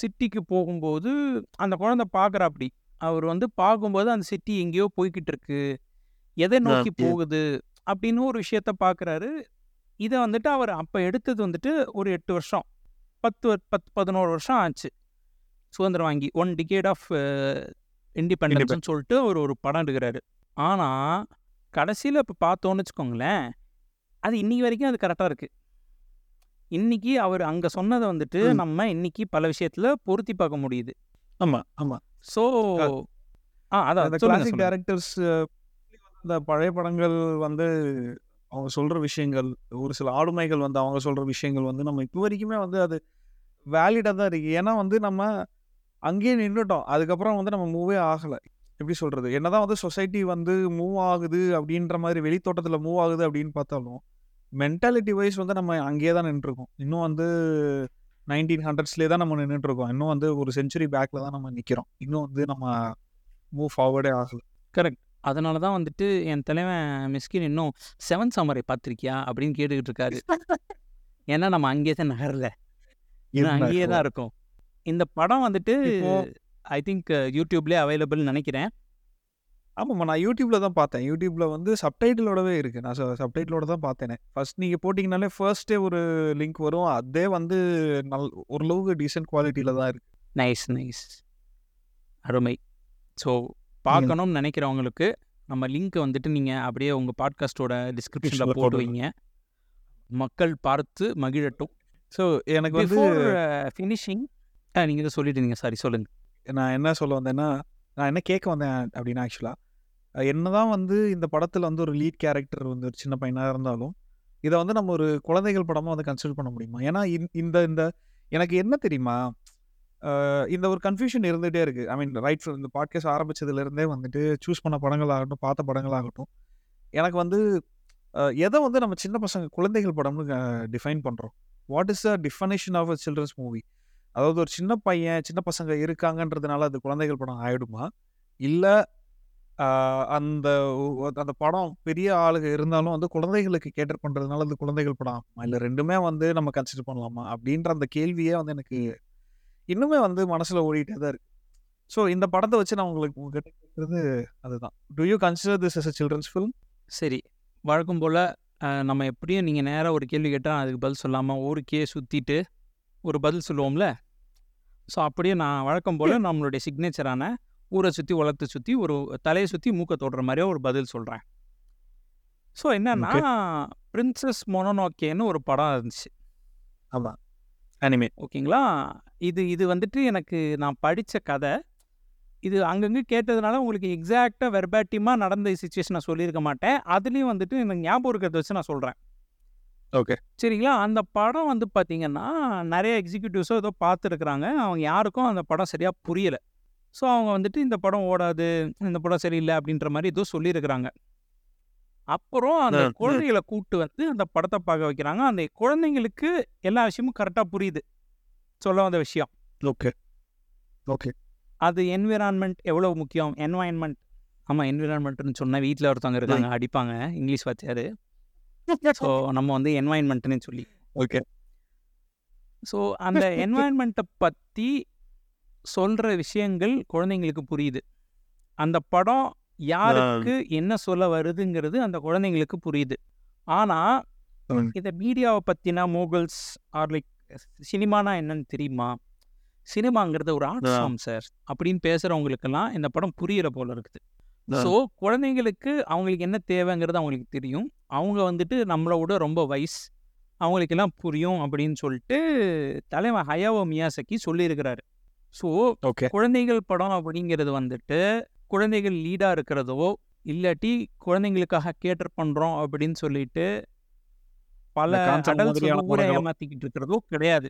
Speaker 2: சிட்டிக்கு போகும்போது அந்த குழந்தை பார்க்குறாப்படி அவர் வந்து பார்க்கும்போது அந்த சிட்டி எங்கேயோ போய்கிட்டு இருக்கு எதை நோக்கி. போகுது? அப்படின்னு ஒரு விஷயத்த பார்க்குறாரு. இதை வந்துட்டு அவர் அப்போ எடுத்தது வந்துட்டு ஒரு எட்டு வருஷம். பத்து பத்து பதினோரு வருஷம் ஆச்சு. சுதந்திரம் வாங்கி ஒன் டிகேட் ஆஃப் இண்டிபெண்டன்ஸ்னு சொல்லிட்டு அவர் ஒரு படம் எடுக்கிறாரு. ஆனால் கடைசியில் இப்போ பார்த்தோன்னு வச்சுக்கோங்களேன் அது இன்னைக்கு வரைக்கும் அது கரெக்டாக இருக்குது இன்னைக்கு அவர் அங்கே சொன்னதை வந்துட்டு. நம்ம இன்னைக்கு பல விஷயத்தில் பொருத்தி பார்க்க முடியுது.
Speaker 1: ஆமா ஆமா.
Speaker 2: ஸோ ஆ அதான்
Speaker 1: கிளாசிக். டேரக்டர்ஸ் இந்த பழைய படங்கள் வந்து அவங்க சொல்ற விஷயங்கள் ஒரு சில ஆளுமைகள் வந்து அவங்க சொல்ற விஷயங்கள் வந்து நம்ம இப்போ வரைக்குமே வந்து அது வேலிடாக தான் இருக்கு. ஏன்னா வந்து நம்ம அங்கேயே நின்றுட்டோம் அதுக்கப்புறம் வந்து நம்ம மூவே ஆகலை. எப்படி சொல்றது? என்னதான் வந்து சொசைட்டி வந்து மூவ் ஆகுது அப்படின்ற மாதிரி வெளித்தோட்டத்தில் மூவ் ஆகுது அப்படின்னு பார்த்தாலும் மென்டாலிட்டி வைஸ் வந்து நம்ம அங்கேயே தான் நின்றுருக்கோம். இன்னும் வந்து நைன்டீன் ஹண்ட்ரட்ஸ்லேயே தான் நம்ம நின்றுட்டு இருக்கோம் இன்னும் வந்து ஒரு செஞ்சுரி பேக்கில் தான் நம்ம நிற்கிறோம் இன்னும் வந்து நம்ம மூவ் ஃபார்வர்டே ஆகல.
Speaker 2: அதனால தான் வந்துட்டு என் தலைவன் மிஸ்கின் இன்னும் செவன் சம்மரை பார்த்துருக்கியா அப்படின்னு கேட்டுக்கிட்டு இருக்காரு ஏன்னா நம்ம அங்கேயே தான் நகரல. அங்கேயே தான் இருக்கும். இந்த படம் வந்துட்டு ஐ திங்க் யூடியூப்லேயே அவைலபிள்னு நினைக்கிறேன்.
Speaker 1: ஆமாம்மா. நான் யூடியூப்ல தான் பார்த்தேன். யூடியூப்ல வந்து சப்டைட்டிலோடவே இருக்கு. நான் சப்டைட்டிலோட தான் பார்த்தேனே. ஃபர்ஸ்ட் நீங்க போட்டிங்கனாலே ஃபர்ஸ்டே ஒரு லிங்க் வரும். அதே வந்து நல் ஓரளவுக்கு டீசென்ட் குவாலிட்டியில தான் இருக்கு.
Speaker 2: நைஸ் நைஸ் அருமை. ஸோ பார்க்கணும்னு நினைக்கிறவங்களுக்கு நம்ம லிங்க் வந்துட்டு நீங்கள் அப்படியே உங்கள் பாட்காஸ்ட்டோட டிஸ்கிரிப்ஷனில் போட்டு வைங்க. மக்கள் பார்த்து மகிழட்டும்.
Speaker 1: ஸோ எனக்கு வந்து
Speaker 2: ஃபினிஷிங் நீங்கள் இதை சொல்லிட்டு இருந்தீங்க. சாரி சொல்லுங்கள்
Speaker 1: நான் என்ன சொல்ல வந்தேன்னா நான் என்ன கேட்க வந்தேன் அப்படின்னா ஆக்சுவலாக என்னதான் வந்து இந்த படத்தில் வந்து ஒரு லீட் கேரக்டர் வந்து ஒரு சின்ன பையனாக இருந்தாலும் இதை வந்து நம்ம ஒரு குழந்தைகள் படமாக வந்து கன்சிடர் பண்ண முடியுமா? ஏன்னா இந்த- இந்த இந்த எனக்கு என்ன தெரியுமா? இந்த ஒரு கன்ஃபியூஷன் இருந்துகிட்டே இருக்குது ஐ மீன் ரைட் இந்த பாட்காஸ்ட் ஆரம்பிச்சதுலேருந்தே வந்துட்டு சூஸ் பண்ண படங்களாகட்டும் பார்த்த படங்களாகட்டும் எனக்கு வந்து எதை வந்து நம்ம சின்ன பசங்க குழந்தைகள் படம்னு டிஃபைன் பண்ணுறோம் what is the definition of a children's movie அதாவது ஒரு சின்ன பையன் சின்ன பசங்க இருக்காங்கன்றதுனால அது குழந்தைகள் படம் ஆகிடுமா இல்லை அந்த அந்த படம் பெரிய ஆளுங்க இருந்தாலும் வந்து குழந்தைகளுக்கு கேட்டர் பண்ணுறதுனால அது குழந்தைகள் படம் ஆகுமா இல்லை ரெண்டுமே வந்து நம்ம கன்சிடர் பண்ணலாமா? அப்படின்ற அந்த கேள்வியே வந்து எனக்கு இன்னுமே வந்து மனசில் ஓடிட்டே தான் இருக்கு. ஸோ இந்த படத்தை வச்சு நான் உங்களுக்கு உங்ககிட்ட கேட்குறது அதுதான். Do you consider this as a children's film
Speaker 2: சரி. வழக்கம் போல் நம்ம எப்படியும் நீங்கள் நேராக ஒரு கேள்வி கேட்டால் அதுக்கு பதில் சொல்லாமல் ஊருக்கே சுற்றிட்டு ஒரு பதில் சொல்லுவோம்ல? ஸோ அப்படியே நான் வழக்கம் போல் நம்மளுடைய சிக்னேச்சரான ஊரை சுற்றி உலகத்தை சுற்றி ஒரு தலையை சுற்றி மூக்க தொடுற மாதிரியே ஒரு பதில் சொல்கிறேன் ஸோ என்னன்னா பிரின்சஸ் மொனோனோக்கேன்னு ஒரு படம் இருந்துச்சு.
Speaker 1: ஆமாம் அனிமே
Speaker 2: ஓகேங்களா? இது இது வந்துட்டு எனக்கு நான் படித்த கதை. இது அங்கங்கே கேட்டதுனால உங்களுக்கு எக்ஸாக்டாக வெர்பாட்டிமாக நடந்த சுச்சுவேஷன் நான் சொல்லியிருக்க மாட்டேன். அதுலேயும் வந்துட்டு எனக்கு ஞாபகம் இருக்கிறத வச்சு நான் சொல்கிறேன்
Speaker 1: ஓகே.
Speaker 2: சரிங்களா? அந்த படம் வந்து பார்த்தீங்கன்னா நிறைய எக்ஸிக்யூட்டிவ்ஸோ ஏதோ பார்த்துருக்குறாங்க. அவங்க யாருக்கும் அந்த படம் சரியாக புரியலை. ஸோ அவங்க வந்துட்டு இந்த படம் ஓடாது இந்த படம் சரியில்லை அப்படின்ற மாதிரி ஏதோ சொல்லியிருக்கிறாங்க. அப்புறம் அந்த. குழந்தைகளை கூட்டு வந்து அந்த படத்தை பார்க்க வைக்கிறாங்க. அந்த குழந்தைங்களுக்கு எல்லா விஷயமும் கரெக்டாக புரியுது. சொல்ல வந்த விஷயம்.
Speaker 1: ஓகே. ஓகே.
Speaker 2: அது என்விரான்மெண்ட் எவ்வளோ முக்கியம்? என்வாயன்மெண்ட் ஆமாம் என்விரான்மெண்ட்னு சொன்னால் வீட்டில் ஒருத்தவங்க இருக்காங்க அடிப்பாங்க. இங்கிலீஷ் வாத்தியார். ஸோ நம்ம வந்து என்வாயன்மெண்ட்னு சொல்லி.
Speaker 1: ஓகே.
Speaker 2: ஸோ அந்த என்வாயன்மெண்ட்டை பற்றி சொல்கிற விஷயங்கள் குழந்தைங்களுக்கு புரியுது. அந்த படம் யாருக்கு என்ன சொல்ல வருதுங்கிறது அந்த குழந்தைங்களுக்கு புரியுது. ஆனால்
Speaker 1: ம்.
Speaker 2: இந்த மீடியாவை பற்றினா மோகல்ஸ் ஆர் லைக் சினிமானா என்னன்னு தெரியுமா? சினிமாங்கிறது ஒரு ஆர்ட். Form sir. அப்படின்னு பேசுகிறவங்களுக்கெல்லாம் இந்த படம் புரியிற போல இருக்குது. ஸோ குழந்தைங்களுக்கு அவங்களுக்கு என்ன தேவைங்கிறது அவங்களுக்கு தெரியும். அவங்க வந்துட்டு நம்மளோட ரொம்ப வயசு அவங்களுக்கெல்லாம் புரியும் அப்படின்னு சொல்லிட்டு தலைவன் ஹயாவோ மியாசக்கி சொல்லியிருக்கிறாரு. ஸோ குழந்தைகள் படம் அப்படிங்கிறது வந்துட்டு குழந்தைகள் லீடாக இருக்கிறதோ இல்லாட்டி குழந்தைங்களுக்காக கேட்டர் பண்ணுறோம் அப்படின்னு சொல்லிட்டு பல ஊரை. ஏமாத்திக்கிட்டு இருக்கிறதோ கிடையாது.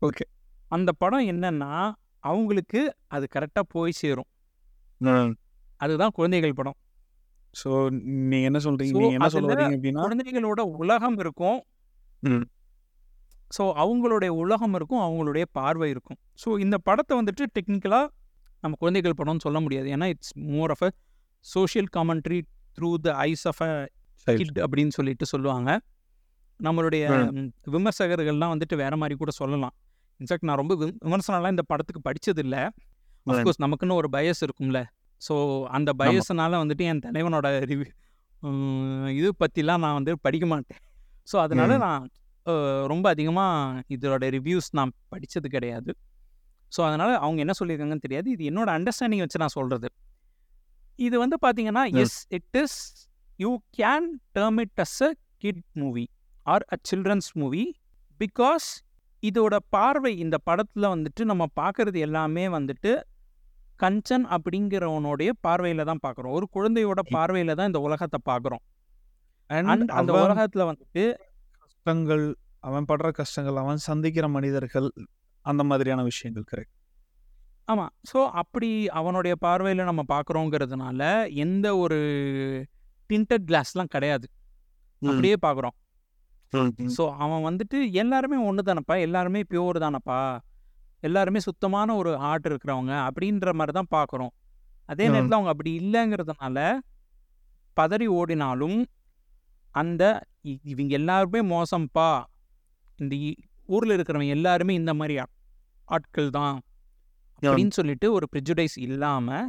Speaker 1: ஓகே
Speaker 2: அந்த படம் என்னன்னா அவங்களுக்கு அது கரெக்டாக போய் சேரும். அதுதான் குழந்தைகள் படம்.
Speaker 1: ஸோ நீங்க என்ன சொல்றீங்க?
Speaker 2: So,
Speaker 1: நீங்க என்ன வரீங்க அப்படின்னா
Speaker 2: குழந்தைகளோட உலகம் இருக்கும். ஸோ அவங்களுடைய உலகம் இருக்கும் அவங்களுடைய பார்வை இருக்கும். ஸோ இந்த படத்தை வந்துட்டு டெக்னிக்கலாக நம்ம குழந்தைகள் படம்னு சொல்ல முடியாது. ஏன்னா it's more of a social commentary through the eyes of
Speaker 1: a.
Speaker 2: Kid அப்படின்னு சொல்லிட்டு சொல்லுவாங்க. நம்மளுடைய விமர்சகர்கள்லாம் வந்துட்டு வேற மாதிரி கூட சொல்லலாம். இன்ஃபேக்ட் நான் ரொம்ப விம- விமர்சனம்லாம் இந்த படத்துக்கு படிச்சது இல்லை அஃப்கோர்ஸ் நமக்குன்னு ஒரு பயஸ் இருக்கும்ல. ஸோ அந்த பயஸ்னால வந்துட்டு என் தலைவனோட ரிவ்யூ இது பற்றிலாம் நான் வந்து படிக்க மாட்டேன். ஸோ அதனால. நான் ரொம்ப அதிகமாக இதோட ரிவ்யூஸ் நான் படித்தது கிடையாது. ஸோ அதனால் அவங்க என்ன சொல்லியிருக்காங்கன்னு தெரியாது. இது என்னோட அண்டர்ஸ்டாண்டிங் வச்சு நான் சொல்கிறது இது வந்து பார்த்தீங்கன்னா. Yes it is you can term it as a kid movie or a children's movie because இதோட பார்வை இந்த படத்தில் வந்துட்டு நம்ம பார்க்கறது எல்லாமே வந்துட்டு கஞ்சன் அப்படிங்கிறவனுடைய பார்வையில் தான் பார்க்குறோம் ஒரு குழந்தையோட பார்வையில் தான் இந்த உலகத்தை பார்க்குறோம் அண்ட் அந்த உலகத்தில் வந்துட்டு
Speaker 1: கஷ்டங்கள் அவன் படுற கஷ்டங்கள் அவன் சந்திக்கிற மனிதர்கள் அந்த மாதிரியான விஷயங்கள் கரெக்ட்
Speaker 2: ஆமாம் ஸோ அப்படி அவனுடைய பார்வையில் நம்ம பார்க்குறோங்கிறதுனால எந்த ஒரு டிண்டட் கிளாஸ்லாம் கிடையாது. அப்படியே பார்க்குறோம் ஸோ அவன் வந்துட்டு எல்லாருமே ஒன்று தானப்பா எல்லாருமே பியூர் தானப்பா? எல்லாருமே சுத்தமான ஒரு ஆர்ட் இருக்கிறவங்க அப்படின்ற மாதிரி தான் பார்க்குறோம் அதே. நேரத்தில் அவங்க அப்படி இல்லைங்கிறதுனால பதறி ஓடினாலும் அந்த இவங்க எல்லாருமே மோசம்ப்பா இந்த ஊரில் இருக்கிறவங்க எல்லாருமே இந்த மாதிரி ஆட்கள் தான். அப்படின்னு சொல்லிட்டு ஒரு ப்ரிஜுடைஸ் இல்லாமல்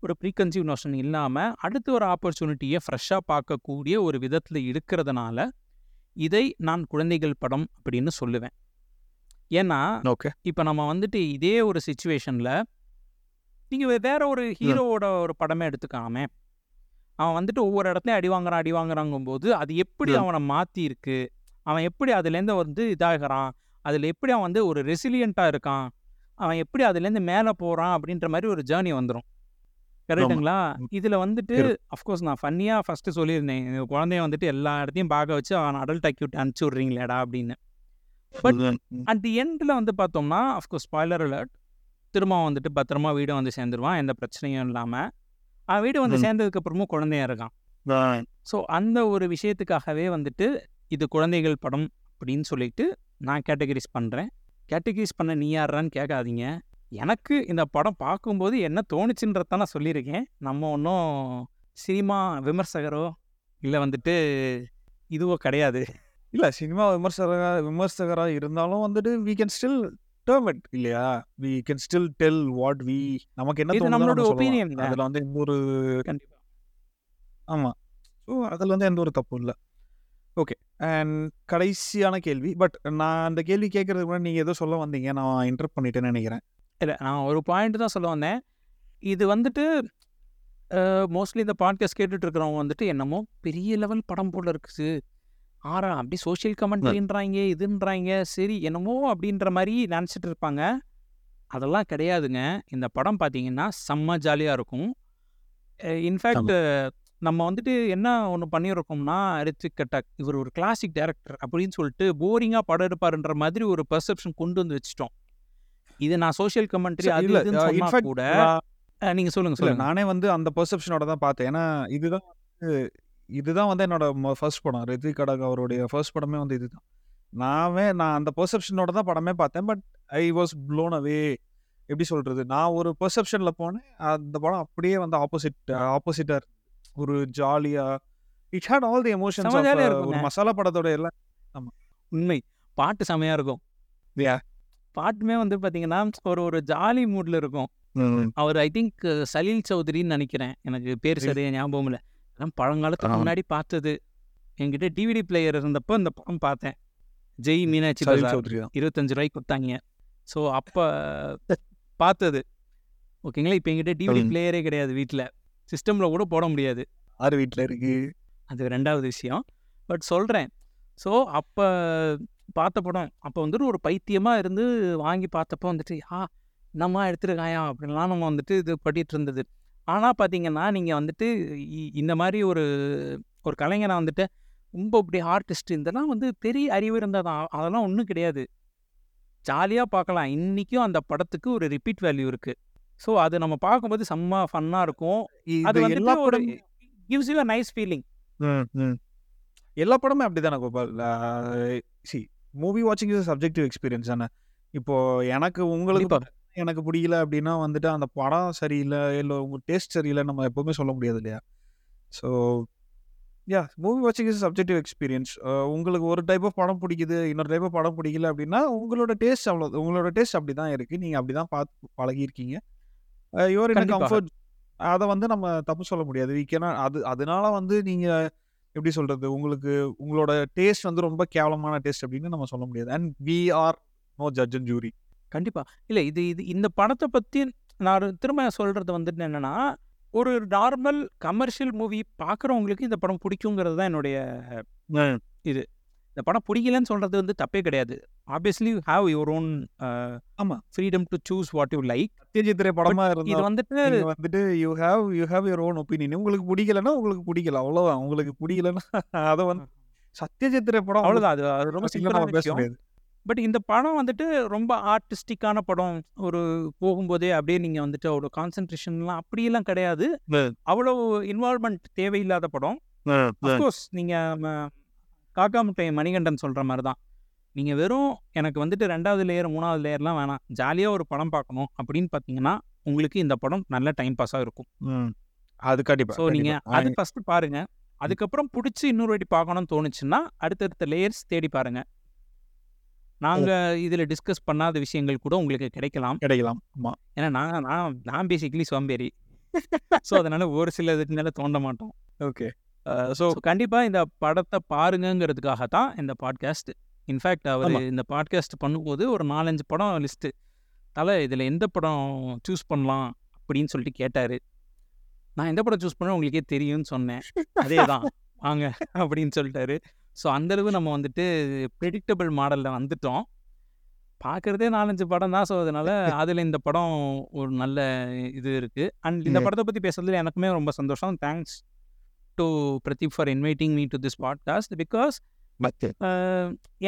Speaker 2: ஒரு ப்ரீகன்சீவ் நோஷன் இல்லாமல் அடுத்து ஒரு ஆப்பர்ச்சுனிட்டியை ஃப்ரெஷ்ஷாக பார்க்கக்கூடிய ஒரு விதத்தில் இருக்கிறதுனால இதை நான் குழந்தைகள் படம் அப்படின்னு சொல்லுவேன். ஏன்னா
Speaker 1: ஓகே.
Speaker 2: இப்போ நம்ம வந்துட்டு இதே ஒரு சுச்சுவேஷனில் நீங்கள் வேற ஒரு ஹீரோவோட ஒரு படமே எடுத்துக்காமே அவன் வந்துட்டு ஒவ்வொரு இடத்துலையும் அடி வாங்குறான் அடி வாங்குறாங்கும் போது அது எப்படி. அவனை மாற்றி இருக்கு அவன் எப்படி அதுலேருந்து வந்து இதாகிறான்? அதில் எப்படி அவன் வந்து ஒரு ரெசிலியண்ட்டாக இருக்கான்? அவன் எப்படி அதுலேருந்து மேலே போகிறான் அப்படின்ற மாதிரி ஒரு ஜேர்னி வந்துடும் கரெக்டுங்களா. இதில் வந்துட்டு. அஃப்கோர்ஸ் நான் ஃபன்னியாக ஃபஸ்ட்டு சொல்லியிருந்தேன். குழந்தைய வந்துட்டு எல்லா இடத்தையும் பார்க்க வச்சு அவன் அடல்ட் அக்யூட் அனுப்பிச்சி விட்றீங்களேடா அப்படின்னு. But- அட் தி எண்டில் வந்து பார்த்தோம்னா அஃப்கோர்ஸ் ஸ்பாய்லர் அலர்ட் திரும்ப வந்துட்டு பத்திரமா வீடு வந்து சேர்ந்துருவான். எந்த பிரச்சனையும் இல்லாமல் அவன் வீடு வந்து. சேர்ந்ததுக்கு அப்புறமும் குழந்தையா இருக்கான். ஸோ அந்த ஒரு விஷயத்துக்காகவே வந்துட்டு இது குழந்தைகள் படம் அப்படின்னு சொல்லிட்டு நான் கேட்டகரிஸ் பண்ணுறேன் கேட்டகரிஸ் பண்ண நீ யாரான்னு கேட்காதீங்க. எனக்கு இந்த படம் பார்க்கும்போது என்ன தோணுச்சுன்றத நான் சொல்லியிருக்கேன். நம்ம ஒன்றும் சினிமா விமர்சகரோ இல்லை வந்துட்டு இதுவோ கிடையாது.
Speaker 1: இல்ல சினிமா விமர்சகரா விமர்சகரா இருந்தாலும் வந்துட்டு we can still term it இல்லையா? We can still tell what we நமக்கு என்ன
Speaker 2: நம்மளோட தான்.
Speaker 1: அதுல வந்து எந்த ஒரு
Speaker 2: கண்டிப்பாக
Speaker 1: ஆமா. ஸோ அதில் வந்து எந்த ஒரு தப்பும் இல்லை. ஓகே அண்ட் கடைசியான கேள்வி பட் நான் அந்த கேள்வி கேட்கறதுக்கு முன்னாடி நீங்கள் ஏதோ சொல்ல வந்தீங்க. நான் இன்டர்ப் பண்ணிட்டேன்னு நினைக்கிறேன்.
Speaker 2: இல்லை நான் ஒரு பாயிண்ட் தான் சொல்ல வந்தேன். இது வந்துட்டு மோஸ்ட்லி இந்த பாட்காஸ்ட் கேட்டுட்டு இருக்கிறவங்க வந்துட்டு என்னமோ பெரிய லெவல் படம் போல இருக்குது. ஆறா அப்படி சோஷியல் கமெண்ட்ரின்றாங்க இதுன்றாங்க சரி என்னமோ அப்படின்ற மாதிரி நினச்சிட்டு இருப்பாங்க. அதெல்லாம் கிடையாதுங்க. இந்த படம் பார்த்தீங்கன்னா செம்ம ஜாலியாக இருக்கும். இன்ஃபேக்ட் நம்ம வந்துட்டு என்ன ஒன்று பண்ணியிருக்கோம்னா ரித்விக் கட்டாக் இவர் ஒரு கிளாசிக் டைரக்டர் அப்படின்னு சொல்லிட்டு போரிங்காக படம் எடுப்பாருன்ற மாதிரி ஒரு பெர்செப்ஷன் கொண்டு வந்து வச்சிட்டோம். இது நான் சோஷியல் கமெண்ட்ரி அது கூட அஹ், நீங்க சொல்லுங்க
Speaker 1: இல்ல
Speaker 2: சொல்லுங்க.
Speaker 1: நானே வந்து அந்த பெர்செப்ஷனோட தான் பார்த்தேன். ஏன்னா இதுதான் இதுதான் வந்து என்னோட ஃபர்ஸ்ட் படம். ரித்விக் கடக் அவருடைய ஃபர்ஸ்ட் படமே வந்து இதுதான். நானே நான் அந்த பெர்செப்ஷனோட தான் படமே பார்த்தேன் but I was blown away எப்படி சொல்றது? நான் ஒரு பெர்செப்ஷன்ல போனேன் அந்த படம் அப்படியே வந்து ஆப்போசிட் ஆப்போசிட்டா ஒரு ஜாலியா it had all
Speaker 2: the emotions ah
Speaker 1: ஒரு. மசாலா படத்தோட எல்லாம்.
Speaker 2: உண்மை. பாட்டு செமையா இருக்கும்.
Speaker 1: Yeah.
Speaker 2: பாட்டுமே வந்து பாத்தீங்கன்னா ஒரு ஒரு ஜாலி மூட்ல இருக்கும். அவர் ஐ திங்க் சலீல் சௌத்ரின்னு நினைக்கிறேன். எனக்கு பேர்
Speaker 1: சரி.
Speaker 2: சரியா ஞாபகம் இல்லை. அதெல்லாம் பழங்காலத்துக்கு. முன்னாடி பார்த்தது. என்கிட்ட டிவிடி பிளேயர் இருந்தப்போ இந்த படம் பார்த்தேன். ஜெய் மீனாட்சி இருபத்தஞ்சு ரூபாய்க்கு கொடுத்தாங்க. ஸோ அப்போ பார்த்தது. ஓகேங்களா இப்போ என்கிட்ட டிவிடி. பிளேயரே கிடையாது வீட்டில் சிஸ்டமில் கூட போட முடியாது.
Speaker 1: ஆறு வீட்டில் இருக்கு?
Speaker 2: அது ரெண்டாவது விஷயம். பட் சொல்கிறேன் ஸோ அப்போ பார்த்த படம் அப்போ வந்துட்டு ஒரு பைத்தியமாக இருந்து வாங்கி பார்த்தப்போ வந்துட்டு ஆ நம்ம எடுத்துருக்காயா? அப்படின்லாம் நம்ம வந்துட்டு இது பண்ணிட்டு இருந்தது. ஆனால் பார்த்தீங்கன்னா நீங்கள் வந்துட்டு இந்த மாதிரி ஒரு ஒரு கலைஞனை வந்துட்டு ரொம்ப இப்படி ஆர்டிஸ்ட் இதெல்லாம் வந்து பெரிய அறிவு இருந்தால் தான். அதெல்லாம் ஒன்றும் கிடையாது. ஜாலியாக பார்க்கலாம் இன்றைக்கும் அந்த படத்துக்கு ஒரு ரிப்பீட் வேல்யூ இருக்குது ஸோ அது நம்ம பார்க்கும்போது செம்ம ஃபன்னாக இருக்கும். அது
Speaker 1: எல்லா
Speaker 2: ஒரு gives you a
Speaker 1: nice feeling. எல்லா படமே அப்படிதானே கோபால் சி மூவி வாட்சிங் இஸ் சப்ஜெக்டிவ் எக்ஸ்பீரியன்ஸ் தானே? இப்போ எனக்கு உங்களுக்கு. எனக்கு பிடிக்கல அப்படின்னா வந்துட்டு அந்த படம் சரியில்லை இல்லை உங்க டேஸ்ட் சரியில்லை நம்ம எப்பவுமே சொல்ல முடியாது இல்லையா? ஸோ யா மூவி வாட்சிங் இஸ் சப்ஜெக்டிவ் எக்ஸ்பீரியன்ஸ் உங்களுக்கு ஒரு டைப் ஆஃப் படம் பிடிக்குது இன்னொரு டைப் ஆஃப் படம் பிடிக்கல அப்படின்னா உங்களோட டேஸ்ட் அவ்வளோ உங்களோட டேஸ்ட் அப்படி தான் இருக்குது நீங்கள் அப்படி தான் பார்த்து பழகியிருக்கீங்க யுவர் இன்
Speaker 2: கண்டிப்பாக.
Speaker 1: கம்ஃபர்ட் அதை வந்து நம்ம தப்பு சொல்ல முடியாது. வீக்கேனா அது அதனால வந்து நீங்கள் எப்படி சொல்கிறது உங்களுக்கு உங்களோட டேஸ்ட் வந்து ரொம்ப கேவலமான டேஸ்ட் அப்படின்னு நம்ம சொல்ல முடியாது. And we are no judge and jury
Speaker 2: கண்டிப்பா. இல்ல இது இது இந்த படத்தை பத்தி நான் திரும்ப சொல்றது வந்துட்டு என்னன்னா ஒரு நார்மல் கமர்ஷியல் மூவி பார்க்குறவங்களுக்கு இந்த படம் பிடிக்குங்கிறது தான் என்னுடைய இந்த படம் பிடிக்கலன்னு சொல்றது வந்து தப்பே கிடையாது. ஆப்வியஸ்லி ஹாவ் யுவர் ஓன்
Speaker 1: ஆமா.
Speaker 2: Freedom to choose what you like
Speaker 1: Satyajit Ray படமா
Speaker 2: இது
Speaker 1: இருந்தா
Speaker 2: வந்துட்டு
Speaker 1: நீங்க வந்துட்டு you have you have your own opinion உங்களுக்கு பிடிக்கலன்னா உங்களுக்கு பிடிக்கல. அவ்வளவுதான். உங்களுக்கு பிடிக்கலன்னா அதை வந்து சத்யஜித்ரே படம்
Speaker 2: அவ்வளவுதான். அது ரொம்ப
Speaker 1: நம்ம பேச முடியாது.
Speaker 2: பட் இந்த படம் வந்துட்டு ரொம்ப ஆர்டிஸ்டிக்கான படம். ஒரு போகும்போதே அப்படியே நீங்க வந்துட்டு அவ்வளோ கான்சென்ட்ரேஷன்லாம் அப்படியெல்லாம் கிடையாது. அவ்வளோ இன்வால்மெண்ட் தேவையில்லாத படம். அஃப்கோர்ஸ் நீங்கள் காக்கா முட்டை மணிகண்டன் சொல்கிற மாதிரி தான் நீங்கள் வெறும் எனக்கு வந்துட்டு ரெண்டாவது லேயர் மூணாவது லேயர்லாம் வேணாம். ஜாலியாக ஒரு படம் பார்க்கணும் அப்படின்னு பார்த்தீங்கன்னா உங்களுக்கு இந்த படம் நல்ல டைம் பாஸாக இருக்கும்.
Speaker 1: அது கண்டிப்பா
Speaker 2: ஸோ நீங்கள். அது ஃபஸ்ட்டு பாருங்க. அதுக்கப்புறம் பிடிச்சி இன்னொரு வாட்டி பார்க்கணும்னு தோணுச்சுன்னா அடுத்தடுத்த லேயர்ஸ் தேடி பாருங்க. நாங்கள் இதில் டிஸ்கஸ் பண்ணாத விஷயங்கள் கூட உங்களுக்கு கிடைக்கலாம்.
Speaker 1: கிடைக்கலாம். ஆமா.
Speaker 2: ஏன்னா நான் நான் நான் பேசிக்கலி சோம்பேறி. ஸோ அதனால ஒரு சில இதுக்கு மேலே தோண்ட மாட்டோம்.
Speaker 1: ஓகே.
Speaker 2: ஸோ கண்டிப்பாக இந்த படத்தை பாருங்கங்கிறதுக்காக தான் இந்த பாட்காஸ்ட் இன்ஃபேக்ட் அவர். இந்த பாட்காஸ்ட் பண்ணும்போது ஒரு நாலஞ்சு படம் லிஸ்ட்டு தலை இதில் எந்த படம் சூஸ் பண்ணலாம்? அப்படின்னு சொல்லிட்டு கேட்டார். நான் எந்த படம் சூஸ் பண்ண உங்களுக்கே தெரியும்னு சொன்னேன். அதே தான் வாங்க. அப்படின்னு சொல்லிட்டாரு. ஸோ அந்தளவு நம்ம வந்துட்டு ப்ரெடிக்டபிள் மாடலில் வந்துட்டோம். பார்க்குறதே நாலஞ்சு படம் தான். ஸோ அதனால அதில் இந்த படம் ஒரு நல்ல இது இருக்குது அண்ட் இந்த. படத்தை பற்றி பேசுறதுல எனக்குமே ரொம்ப சந்தோஷம். Thanks to Pradeep for inviting me to this podcast because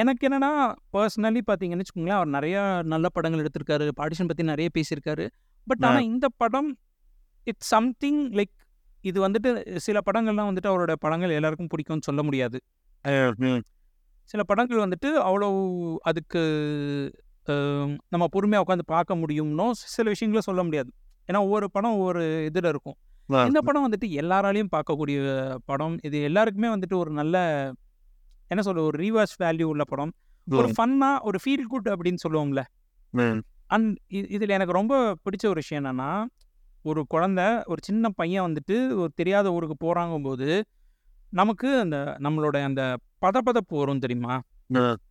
Speaker 2: எனக்கு என்னன்னா பர்சனலி பார்த்தீங்கன்னு வச்சுக்கோங்களேன் அவர் நிறையா நல்ல படங்கள் எடுத்திருக்காரு. பாடிஷன் பற்றி நிறைய பேசியிருக்காரு. பட். ஆனால் இந்த படம் இட்ஸ் சம்திங் லைக் இது வந்துட்டு சில படங்கள்லாம் வந்துட்டு அவரோட படங்கள் எல்லாருக்கும் பிடிக்கும்னு சொல்ல முடியாது. சில படங்கள் வந்துட்டு அவ்வளோ அதுக்கு நம்ம பொறுமையாக உட்காந்து பார்க்க முடியும்னோ சில விஷயங்கள சொல்ல முடியாது. ஏன்னா ஒவ்வொரு படம் ஒவ்வொரு இதில் இருக்கும். இந்த படம் வந்துட்டு எல்லாராலையும் பார்க்கக்கூடிய படம். இது எல்லாருக்குமே வந்துட்டு ஒரு நல்ல என்ன சொல்ற ஒரு ரீவாச் வேல்யூ உள்ள படம். ஒரு ஃபன்னா ஒரு ஃபீல் குட் அப்படின்னு சொல்லுவோம்ல. அண்ட் இதில் எனக்கு ரொம்ப பிடிச்ச ஒரு விஷயம் என்னன்னா ஒரு குழந்தை ஒரு சின்ன பையன் வந்துட்டு ஒரு தெரியாத ஊருக்கு போகிறாங்கும்போது நமக்கு அந்த நம்மளோட அந்த பதப்பதப்பு வரும் தெரியுமா?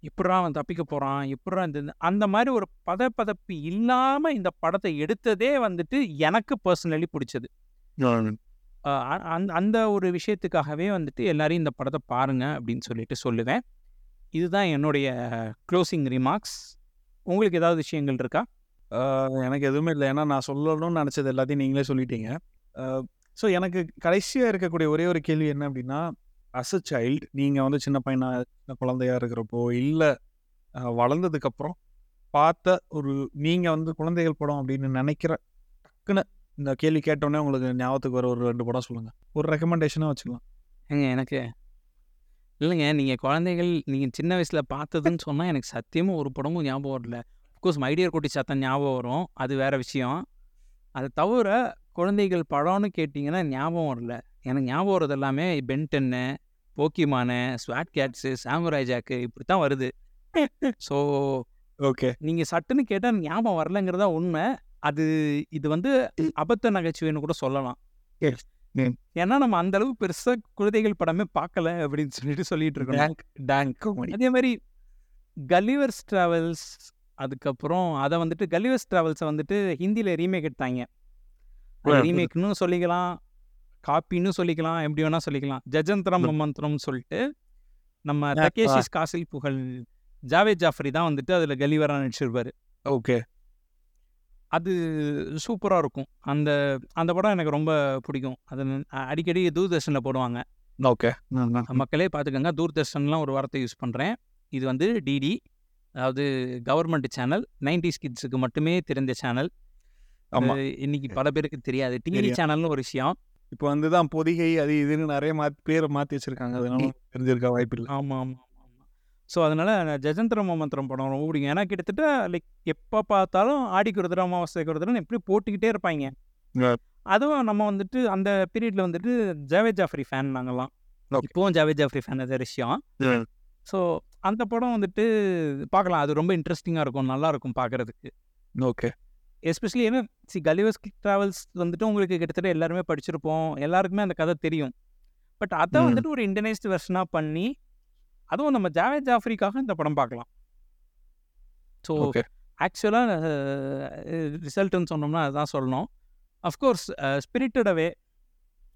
Speaker 2: எப்படா அவன் தப்பிக்க போகிறான் எப்படா இந்த அந்த மாதிரி ஒரு பதப்பதப்பு இல்லாமல் இந்த படத்தை எடுத்ததே வந்துட்டு எனக்கு பர்சனலி பிடிச்சது. அந்த அந்த ஒரு விஷயத்துக்காகவே வந்துட்டு எல்லாரையும் இந்த படத்தை பாருங்க அப்படின்னு சொல்லிட்டு சொல்லுவேன். இதுதான் என்னுடைய க்ளோசிங் ரிமார்க்ஸ் உங்களுக்கு ஏதாவது விஷயங்கள் இருக்கா?
Speaker 1: எனக்கு எதுவுமே இல்லை. ஏன்னா நான் சொல்லணும்னு நினச்சது எல்லாத்தையும் நீங்களே சொல்லிட்டீங்க. ஸோ எனக்கு கடைசியாக இருக்கக்கூடிய ஒரே ஒரு கேள்வி என்ன அப்படின்னா அஸ் அ சைல்டு நீங்கள் வந்து சின்ன பையனா சின்ன குழந்தையா இருக்கிறப்போ இல்லை வளர்ந்ததுக்கப்புறம் பார்த்த ஒரு நீங்கள் வந்து குழந்தைகள் படம் அப்படின்னு நினைக்கிற டக்குன்னு இந்த கேள்வி கேட்டோன்னே உங்களுக்கு ஞாபகத்துக்கு வர ஒரு ரெண்டு படம் சொல்லுங்கள் ஒரு ரெக்கமெண்டேஷனாக வச்சுக்கலாம்.
Speaker 2: ஏங்க எனக்கு இல்லைங்க நீங்கள் குழந்தைகள் நீங்கள் சின்ன வயசில் பார்த்ததுன்னு சொன்னால் எனக்கு சத்தியமாக ஒரு படமும் ஞாபகம் வரல. அஃப்கோர்ஸ் மைடியர் குட்டி சத்தம் ஞாபகம் வரும். அது வேறு விஷயம். அதை தவிர குழந்தைகள் படம்னு கேட்டிங்கன்னா ஞாபகம் வரல. எனக்கு ஞாபகம் வரது எல்லாமே பென்டன்னு போக்கிமானு ஸ்வாட் கேட்ஸு சாமுராய் ஜாக்கு இப்படி தான் வருது. So
Speaker 1: okay.
Speaker 2: நீங்கள் சட்டுன்னு கேட்டால் ஞாபகம் வரலங்கிறதா உண்மை. அது இது வந்து அபத்த நகைச்சுவைன்னு கூட சொல்லலாம். ஏன்னா நம்ம அந்த அளவு பெருசா குழந்தைகள் படமே பார்க்கல அப்படின்னு சொல்லிட்டு சொல்லிட்டு இருக்கோம் அதே மாதிரி கலிவர்ஸ் டிராவல்ஸ் அதுக்கப்புறம் அதை வந்துட்டு கலிவர்ஸ் டிராவல்ஸை வந்துட்டு ஹிந்தியில் ரீமேக் எடுத்தாங்க. ரீமேக்னு சொல்லிக்கலாம் காப்பின்னு சொல்லிக்கலாம் எப்படி வேணா சொல்லிக்கலாம். ஜஜந்திரம். மமந்திரம் சொல்லிட்டு நம்ம தகேஷிஸ் காசில் புகழ் ஜாவேத் ஜாஃப்ரி தான் வந்துட்டு அதில் கலிவராக நடிச்சிருப்பாரு.
Speaker 1: ஓகே.
Speaker 2: அது சூப்பராக இருக்கும். அந்த அந்த படம் எனக்கு ரொம்ப பிடிக்கும். அது அடிக்கடி தூர்தர்ஷனில் போடுவாங்க.
Speaker 1: ஓகே.
Speaker 2: மக்களே பார்த்துக்கோங்க. தூர்தர்ஷன்லாம் ஒரு வார்த்தை யூஸ் பண்ணுறேன் இது வந்து டிடி அதாவது கவர்மெண்ட் சேனல். நைன்டிஸ் கிட்ஸுக்கு மட்டுமே தெரிந்த சேனல். இன்னைக்கு பல பேருக்கு தெரியாது. டிவி. சேனல்னு ஒரு விஷயம்.
Speaker 1: இப்போ வந்து தான் பொதிகை அது இதுன்னு நிறைய மாத்தி பேரை மாற்றி வச்சிருக்காங்க. அதனால தெரிஞ்சிருக்க வாய்ப்பு இல்லை.
Speaker 2: ஆமாம் ஆமாம் ஸோ அதனால் ஜெஜந்திர மமந்திரம் படம் ரொம்ப பிடிக்கும். ஏன்னா கிட்டத்தட்ட லைக் எப்போ பார்த்தாலும் ஆடிக்கு ஒரு தடவை அமாவாசைக்கு ஒரு தடவை எப்படி போட்டுக்கிட்டே இருப்பாங்க. அதுவும் நம்ம வந்துட்டு அந்த பீரியட்ல வந்துட்டு ஜாவேத் ஜாஃப்ரி ஃபேன் நாங்கெல்லாம்
Speaker 1: Okay.
Speaker 2: இப்போவும் ஜாவேத் ஜாஃப்ரி ஃபேன் அது விஷயம். ஸோ அந்த படம் வந்துட்டு பார்க்கலாம். அது ரொம்ப இன்ட்ரெஸ்டிங்காக இருக்கும். நல்லா இருக்கும் பார்க்கறதுக்கு.
Speaker 1: ஓகே.
Speaker 2: எஸ்பெஷலி ஏன்னா சி கலிவர்ஸ் ட்ராவல்ஸ் வந்துட்டு உங்களுக்கு கிட்டத்தட்ட எல்லாருமே படிச்சிருப்போம். எல்லாருக்குமே அந்த கதை தெரியும். பட் அதை. வந்துட்டு ஒரு இண்டனைஸ்டு வெர்ஷனாக பண்ணி அதுவும் நம்ம ஜாவேத் ஜாஃப்ரிக்காக இந்த படம் பார்க்கலாம். ஸோ ஆக்சுவலாக ரிசல்ட்டுன்னு சொன்னோம்னா அதுதான் சொல்லணும். அஃப்கோர்ஸ் ஸ்பிரிட்டடவே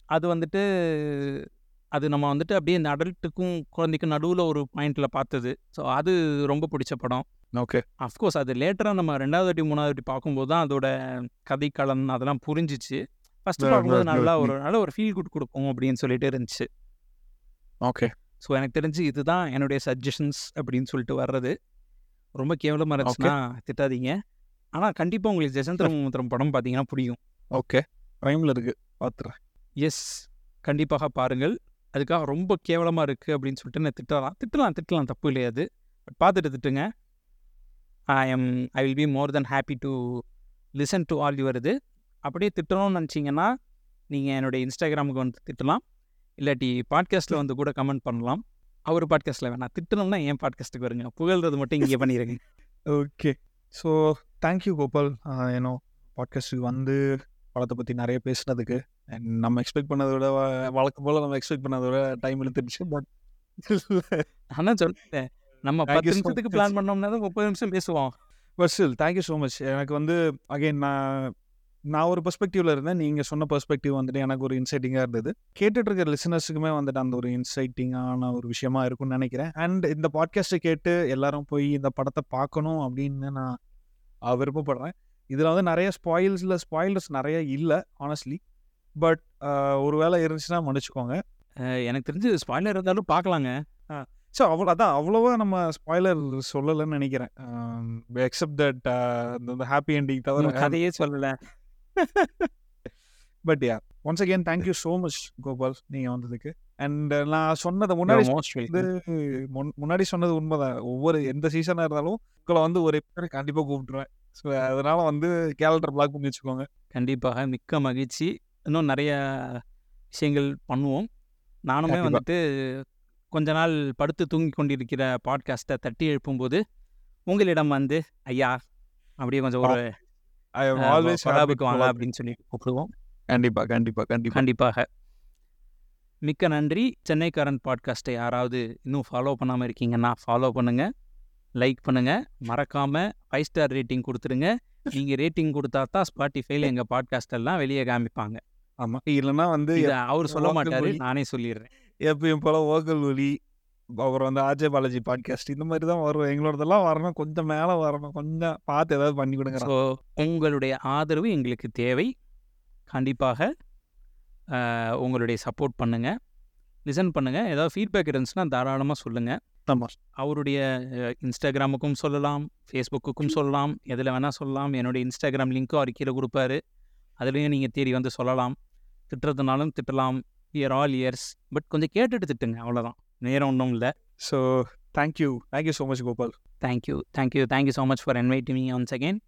Speaker 2: அது வந்துட்டு அது நம்ம வந்துட்டு அப்படியே இந்த அடல்ட்டுக்கும் குழந்தைக்கும் நடுவில் ஒரு பாயிண்டில் பார்த்தது. ஸோ அது ரொம்ப பிடிச்ச படம்.
Speaker 1: ஓகே
Speaker 2: அஃப்கோர்ஸ் அது லேட்டராக நம்ம ரெண்டாவது வாட்டி மூணாவது வாட்டி பார்க்கும்போது தான் அதோட கதைக்களம் அதெல்லாம் புரிஞ்சிச்சு. ஃபஸ்ட்டு பார்க்கும்போது நல்லா. ஒரு நல்ல ஒரு ஃபீல் குட் கொடுக்கும் அப்படின்னு சொல்லிட்டு இருந்துச்சு.
Speaker 1: ஓகே
Speaker 2: ஸோ எனக்கு தெரிஞ்சு இதுதான் என்னுடைய சஜஷன்ஸ் அப்படின்னு சொல்லிட்டு வர்றது. ரொம்ப கேவலமாக இருந்துச்சுன்னா திட்டாதீங்க. ஆனால் கண்டிப்பாக உங்களுக்கு ஜெசந்திர முத்திரம் படம் பார்த்தீங்கன்னா புரியும்.
Speaker 1: ஓகே டைமில் இருக்கு. பார்த்துறேன்
Speaker 2: எஸ் கண்டிப்பாக பாருங்கள். அதுக்காக ரொம்ப கேவலமாக இருக்குது அப்படின்னு சொல்லிட்டு நான் திட்டலாம். திட்டலாம் திட்டலாம். தப்பு இல்லையா அது. பட் பார்த்துட்டு திட்டுங்க. I am I will be more then happy to listen to all your இது. அப்படியே திட்டணும்னு நினச்சிங்கன்னா நீங்கள் என்னுடைய இன்ஸ்டாகிராமுக்கு வந்து திட்டலாம். இல்லாட்டி பாட்காஸ்ட்டில் வந்து கூட கமெண்ட் பண்ணலாம். அவர் பாட்காஸ்ட்டில் வேணாம். திட்டணும்னா என் பாட்காஸ்ட்டுக்கு வருங்க. புகழ்றது மட்டும் இங்கே பண்ணிடுங்க
Speaker 1: okay so thank you Gopal ஏன்னோ பாட்காஸ்ட்டுக்கு வந்து படத்தை பற்றி நிறைய பேசுனதுக்கு. And நம்ம எக்ஸ்பெக்ட் பண்ணதை விட வழக்கம் போல் நம்ம எக்ஸ்பெக்ட் பண்ணதை விட டைம் இழுத்துருச்சு பட்
Speaker 2: ஆனால் சொல்லிட்டேன் நம்ம பத்து நிமிஷத்துக்கு. பிளான் பண்ணோம்னா தான் முப்பது நிமிஷம் பேசுவோம்.
Speaker 1: But still thank you so much எனக்கு வந்து அகைன் நான் நான் ஒரு பெர்ஸ்பெக்டிவ்ல இருந்தேன். நீங்கள் சொன்ன பெர்ஸ்பெக்டிவ் வந்துட்டு எனக்கு ஒரு இன்சைட்டிங்காக இருந்தது. கேட்டுட்டு இருக்கிற லிசனர்ஸுக்குமே வந்துட்டு அந்த ஒரு இன்சைட்டிங்கான ஒரு விஷயமா இருக்கும்னு நினைக்கிறேன். அண்ட் இந்த பாட்காஸ்ட்டை கேட்டு எல்லாரும் போய் இந்த படத்தை பார்க்கணும் அப்படின்னு நான் விருப்பப்படுறேன். இதில் வந்து நிறைய ஸ்பாயில்ஸில் ஸ்பாயிலர்ஸ் நிறைய இல்லை ஆனஸ்ட்லி பட் ஒருவேளை இருந்துச்சுன்னா மன்னிச்சுக்கோங்க.
Speaker 2: எனக்கு தெரிஞ்சு ஸ்பாய்லர் இருந்தாலும் பார்க்கலாங்க.
Speaker 1: ஸோ அவ்வளோ அதான் அவ்வளோவா நம்ம ஸ்பாய்லர் சொல்லலைன்னு நினைக்கிறேன். எக்ஸப்ட் தட் இந்த ஹாப்பி எண்டிங் தவிர
Speaker 2: கதையே சொல்லல.
Speaker 1: But yeah once again thank you so much Gopal நீங்கள் வந்ததுக்கு. அண்ட் நான் சொன்னதை முன்னாடி முன்னாடி சொன்னது உண்மைதான். ஒவ்வொரு எந்த சீசனாக இருந்தாலும் உங்களை வந்து ஒரு எபிசோட் கண்டிப்பாக கூப்பிட்டுருவேன். ஸோ அதனால வந்து கேலண்டர் பிளாக் பண்ணி வச்சுக்கோங்க.
Speaker 2: கண்டிப்பாக மிக்க மகிழ்ச்சி. இன்னும் நிறைய விஷயங்கள் பண்ணுவோம். நானுமே. வந்துட்டு கொஞ்ச நாள் படுத்து தூங்கி கொண்டிருக்கிற பாட்காஸ்ட்டை தட்டி எழுப்பும்போது உங்களிடம் வந்து ஐயா அப்படியே கொஞ்சம் ஒரு கொலாபுக்கு வாங்க அப்படின்னு சொல்லி கூப்பிடுவோம்.
Speaker 1: கண்டிப்பாக கண்டிப்பாக கண்டிப்பாக
Speaker 2: கண்டிப்பாக. மிக்க நன்றி. சென்னைக்காரன் பாட்காஸ்ட்டை யாராவது இன்னும் ஃபாலோ பண்ணாமல் இருக்கீங்கன்னா ஃபாலோ பண்ணுங்க லைக் பண்ணுங்க. மறக்காம ஃபைவ் ஸ்டார் ரேட்டிங் கொடுத்துருங்க. நீங்க ரேட்டிங் கொடுத்தா தான் ஸ்பாட்டிஃபைல எங்க பாட்காஸ்ட் எல்லாம் வெளியே காமிப்பாங்க.
Speaker 1: ஆமாம் இல்லைன்னா வந்து
Speaker 2: அவர் சொல்ல மாட்டாரு. நானே சொல்லிடுறேன்.
Speaker 1: எப்பயும் போல ஓக்கல் ஒலி. அப்புறம் வந்து ஆர்ஜே பாலாஜி பாட்காஸ்ட் இந்த மாதிரி தான் வரும். எங்களோடதெல்லாம் வரணும். கொஞ்சம் மேலே வரணும். கொஞ்சம் பார்த்து ஏதாவது பண்ணி கொடுங்க
Speaker 2: ஸோ உங்களுடைய ஆதரவு எங்களுக்கு தேவை. கண்டிப்பாக உங்களுடைய சப்போர்ட் பண்ணுங்க. லிசன் பண்ணுங்க. ஏதாவது ஃபீட்பேக் இருந்துச்சுன்னா தாராளமாக சொல்லுங்க.
Speaker 1: ஆமாம்
Speaker 2: அவருடைய இன்ஸ்டாகிராமுக்கும் சொல்லலாம். ஃபேஸ்புக்குக்கும் சொல்லலாம். எதில் வேணால் சொல்லலாம். என்னுடைய இன்ஸ்டாகிராம் லிங்க்கும் அவர் கீழே கொடுப்பாரு. அதுலேயும் நீங்கள் தேடி வந்து சொல்லலாம். திட்டுறதுனாலும் திட்டலாம் இயர் ஆல் இயர்ஸ் பட் கொஞ்சம் கேட்டுட்டு திட்டுங்க அவ்வளோதான் நேரம் ஒன்றும் இல்லை.
Speaker 1: So thank you thank you so
Speaker 2: much Gopal thank you thank you thank you so much for invite me once again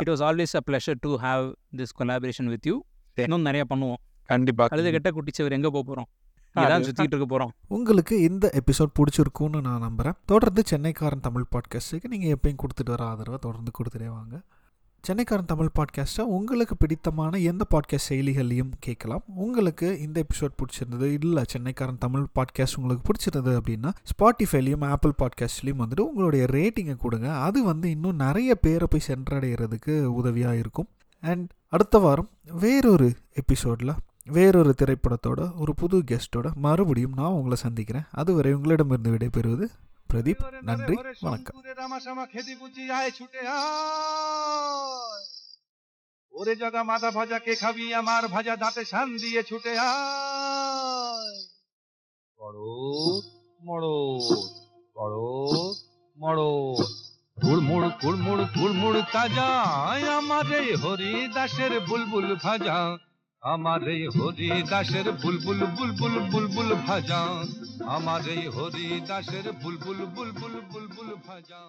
Speaker 2: it was always a pleasure to
Speaker 1: have this collaboration with you.
Speaker 2: இன்னும் நிறைய பண்ணுவோம்.
Speaker 1: கண்டிப்பாக
Speaker 2: கழுத கெட்ட குட்டிச்சவர் எங்கே போக போகிறோம் இதான் சுற்றிட்டு இருக்க போகிறோம்
Speaker 5: உங்களுக்கு இந்த எபிசோட் பிடிச்சிருக்கும்னு நான் நம்புகிறேன் தொடர்ந்து சென்னைக்காரன் தமிழ் பாட்காஸ்ட்டுக்கு நீங்கள் எப்பயும் கொடுத்துட்டு வர ஆதரவை தொடர்ந்து கொடுத்துட்டே வாங்க. சென்னைக்காரன் தமிழ் பாட்காஸ்ட்டை உங்களுக்கு பிடித்தமான எந்த பாட்காஸ்ட் செயலிகள்லையும் கேட்கலாம். உங்களுக்கு இந்த எபிசோட் பிடிச்சிருந்தது இல்லை சென்னைக்காரன் தமிழ் பாட்காஸ்ட் உங்களுக்கு பிடிச்சிருந்தது அப்படின்னா ஸ்பாட்டிஃபைலையும் ஆப்பிள் பாட்காஸ்ட்லேயும் வந்துட்டு உங்களுடைய ரேட்டிங்கை கொடுங்க. அது வந்து இன்னும் நிறைய பேரை போய் சென்றடைகிறதுக்கு உதவியாக இருக்கும். அண்ட் அடுத்த வாரம் வேறொரு எபிசோடில் வேறொரு திரைப்படத்தோட ஒரு புது கெஸ்ட்டோட மறுபடியும் நான் உங்களை சந்திக்கிறேன். அதுவரை உங்களிடமிருந்து விடைபெறுவது பிரதீப் நன்றி வணக்கம்
Speaker 3: শঙ্কুরে রামাশামা খেদি বুঝি আয় ছুটে আয় ওরে জগা মাথা ভাজা কে খাবি আমার ভাজা দাঁতে শান দিয়ে ছুটে আয় বড় মড় বড় মড় কুড়মুড় কুড়মুড় কুড়মুড় তাজা আমার এই হরি দাসের বুলবুল ভাজা আমার এই হরি দাসের বুলবুল বুলবুল বুলবুল ভাজা আমার এই হরি দাসের বুলবুল বুলবুল বুলবুল ভাজা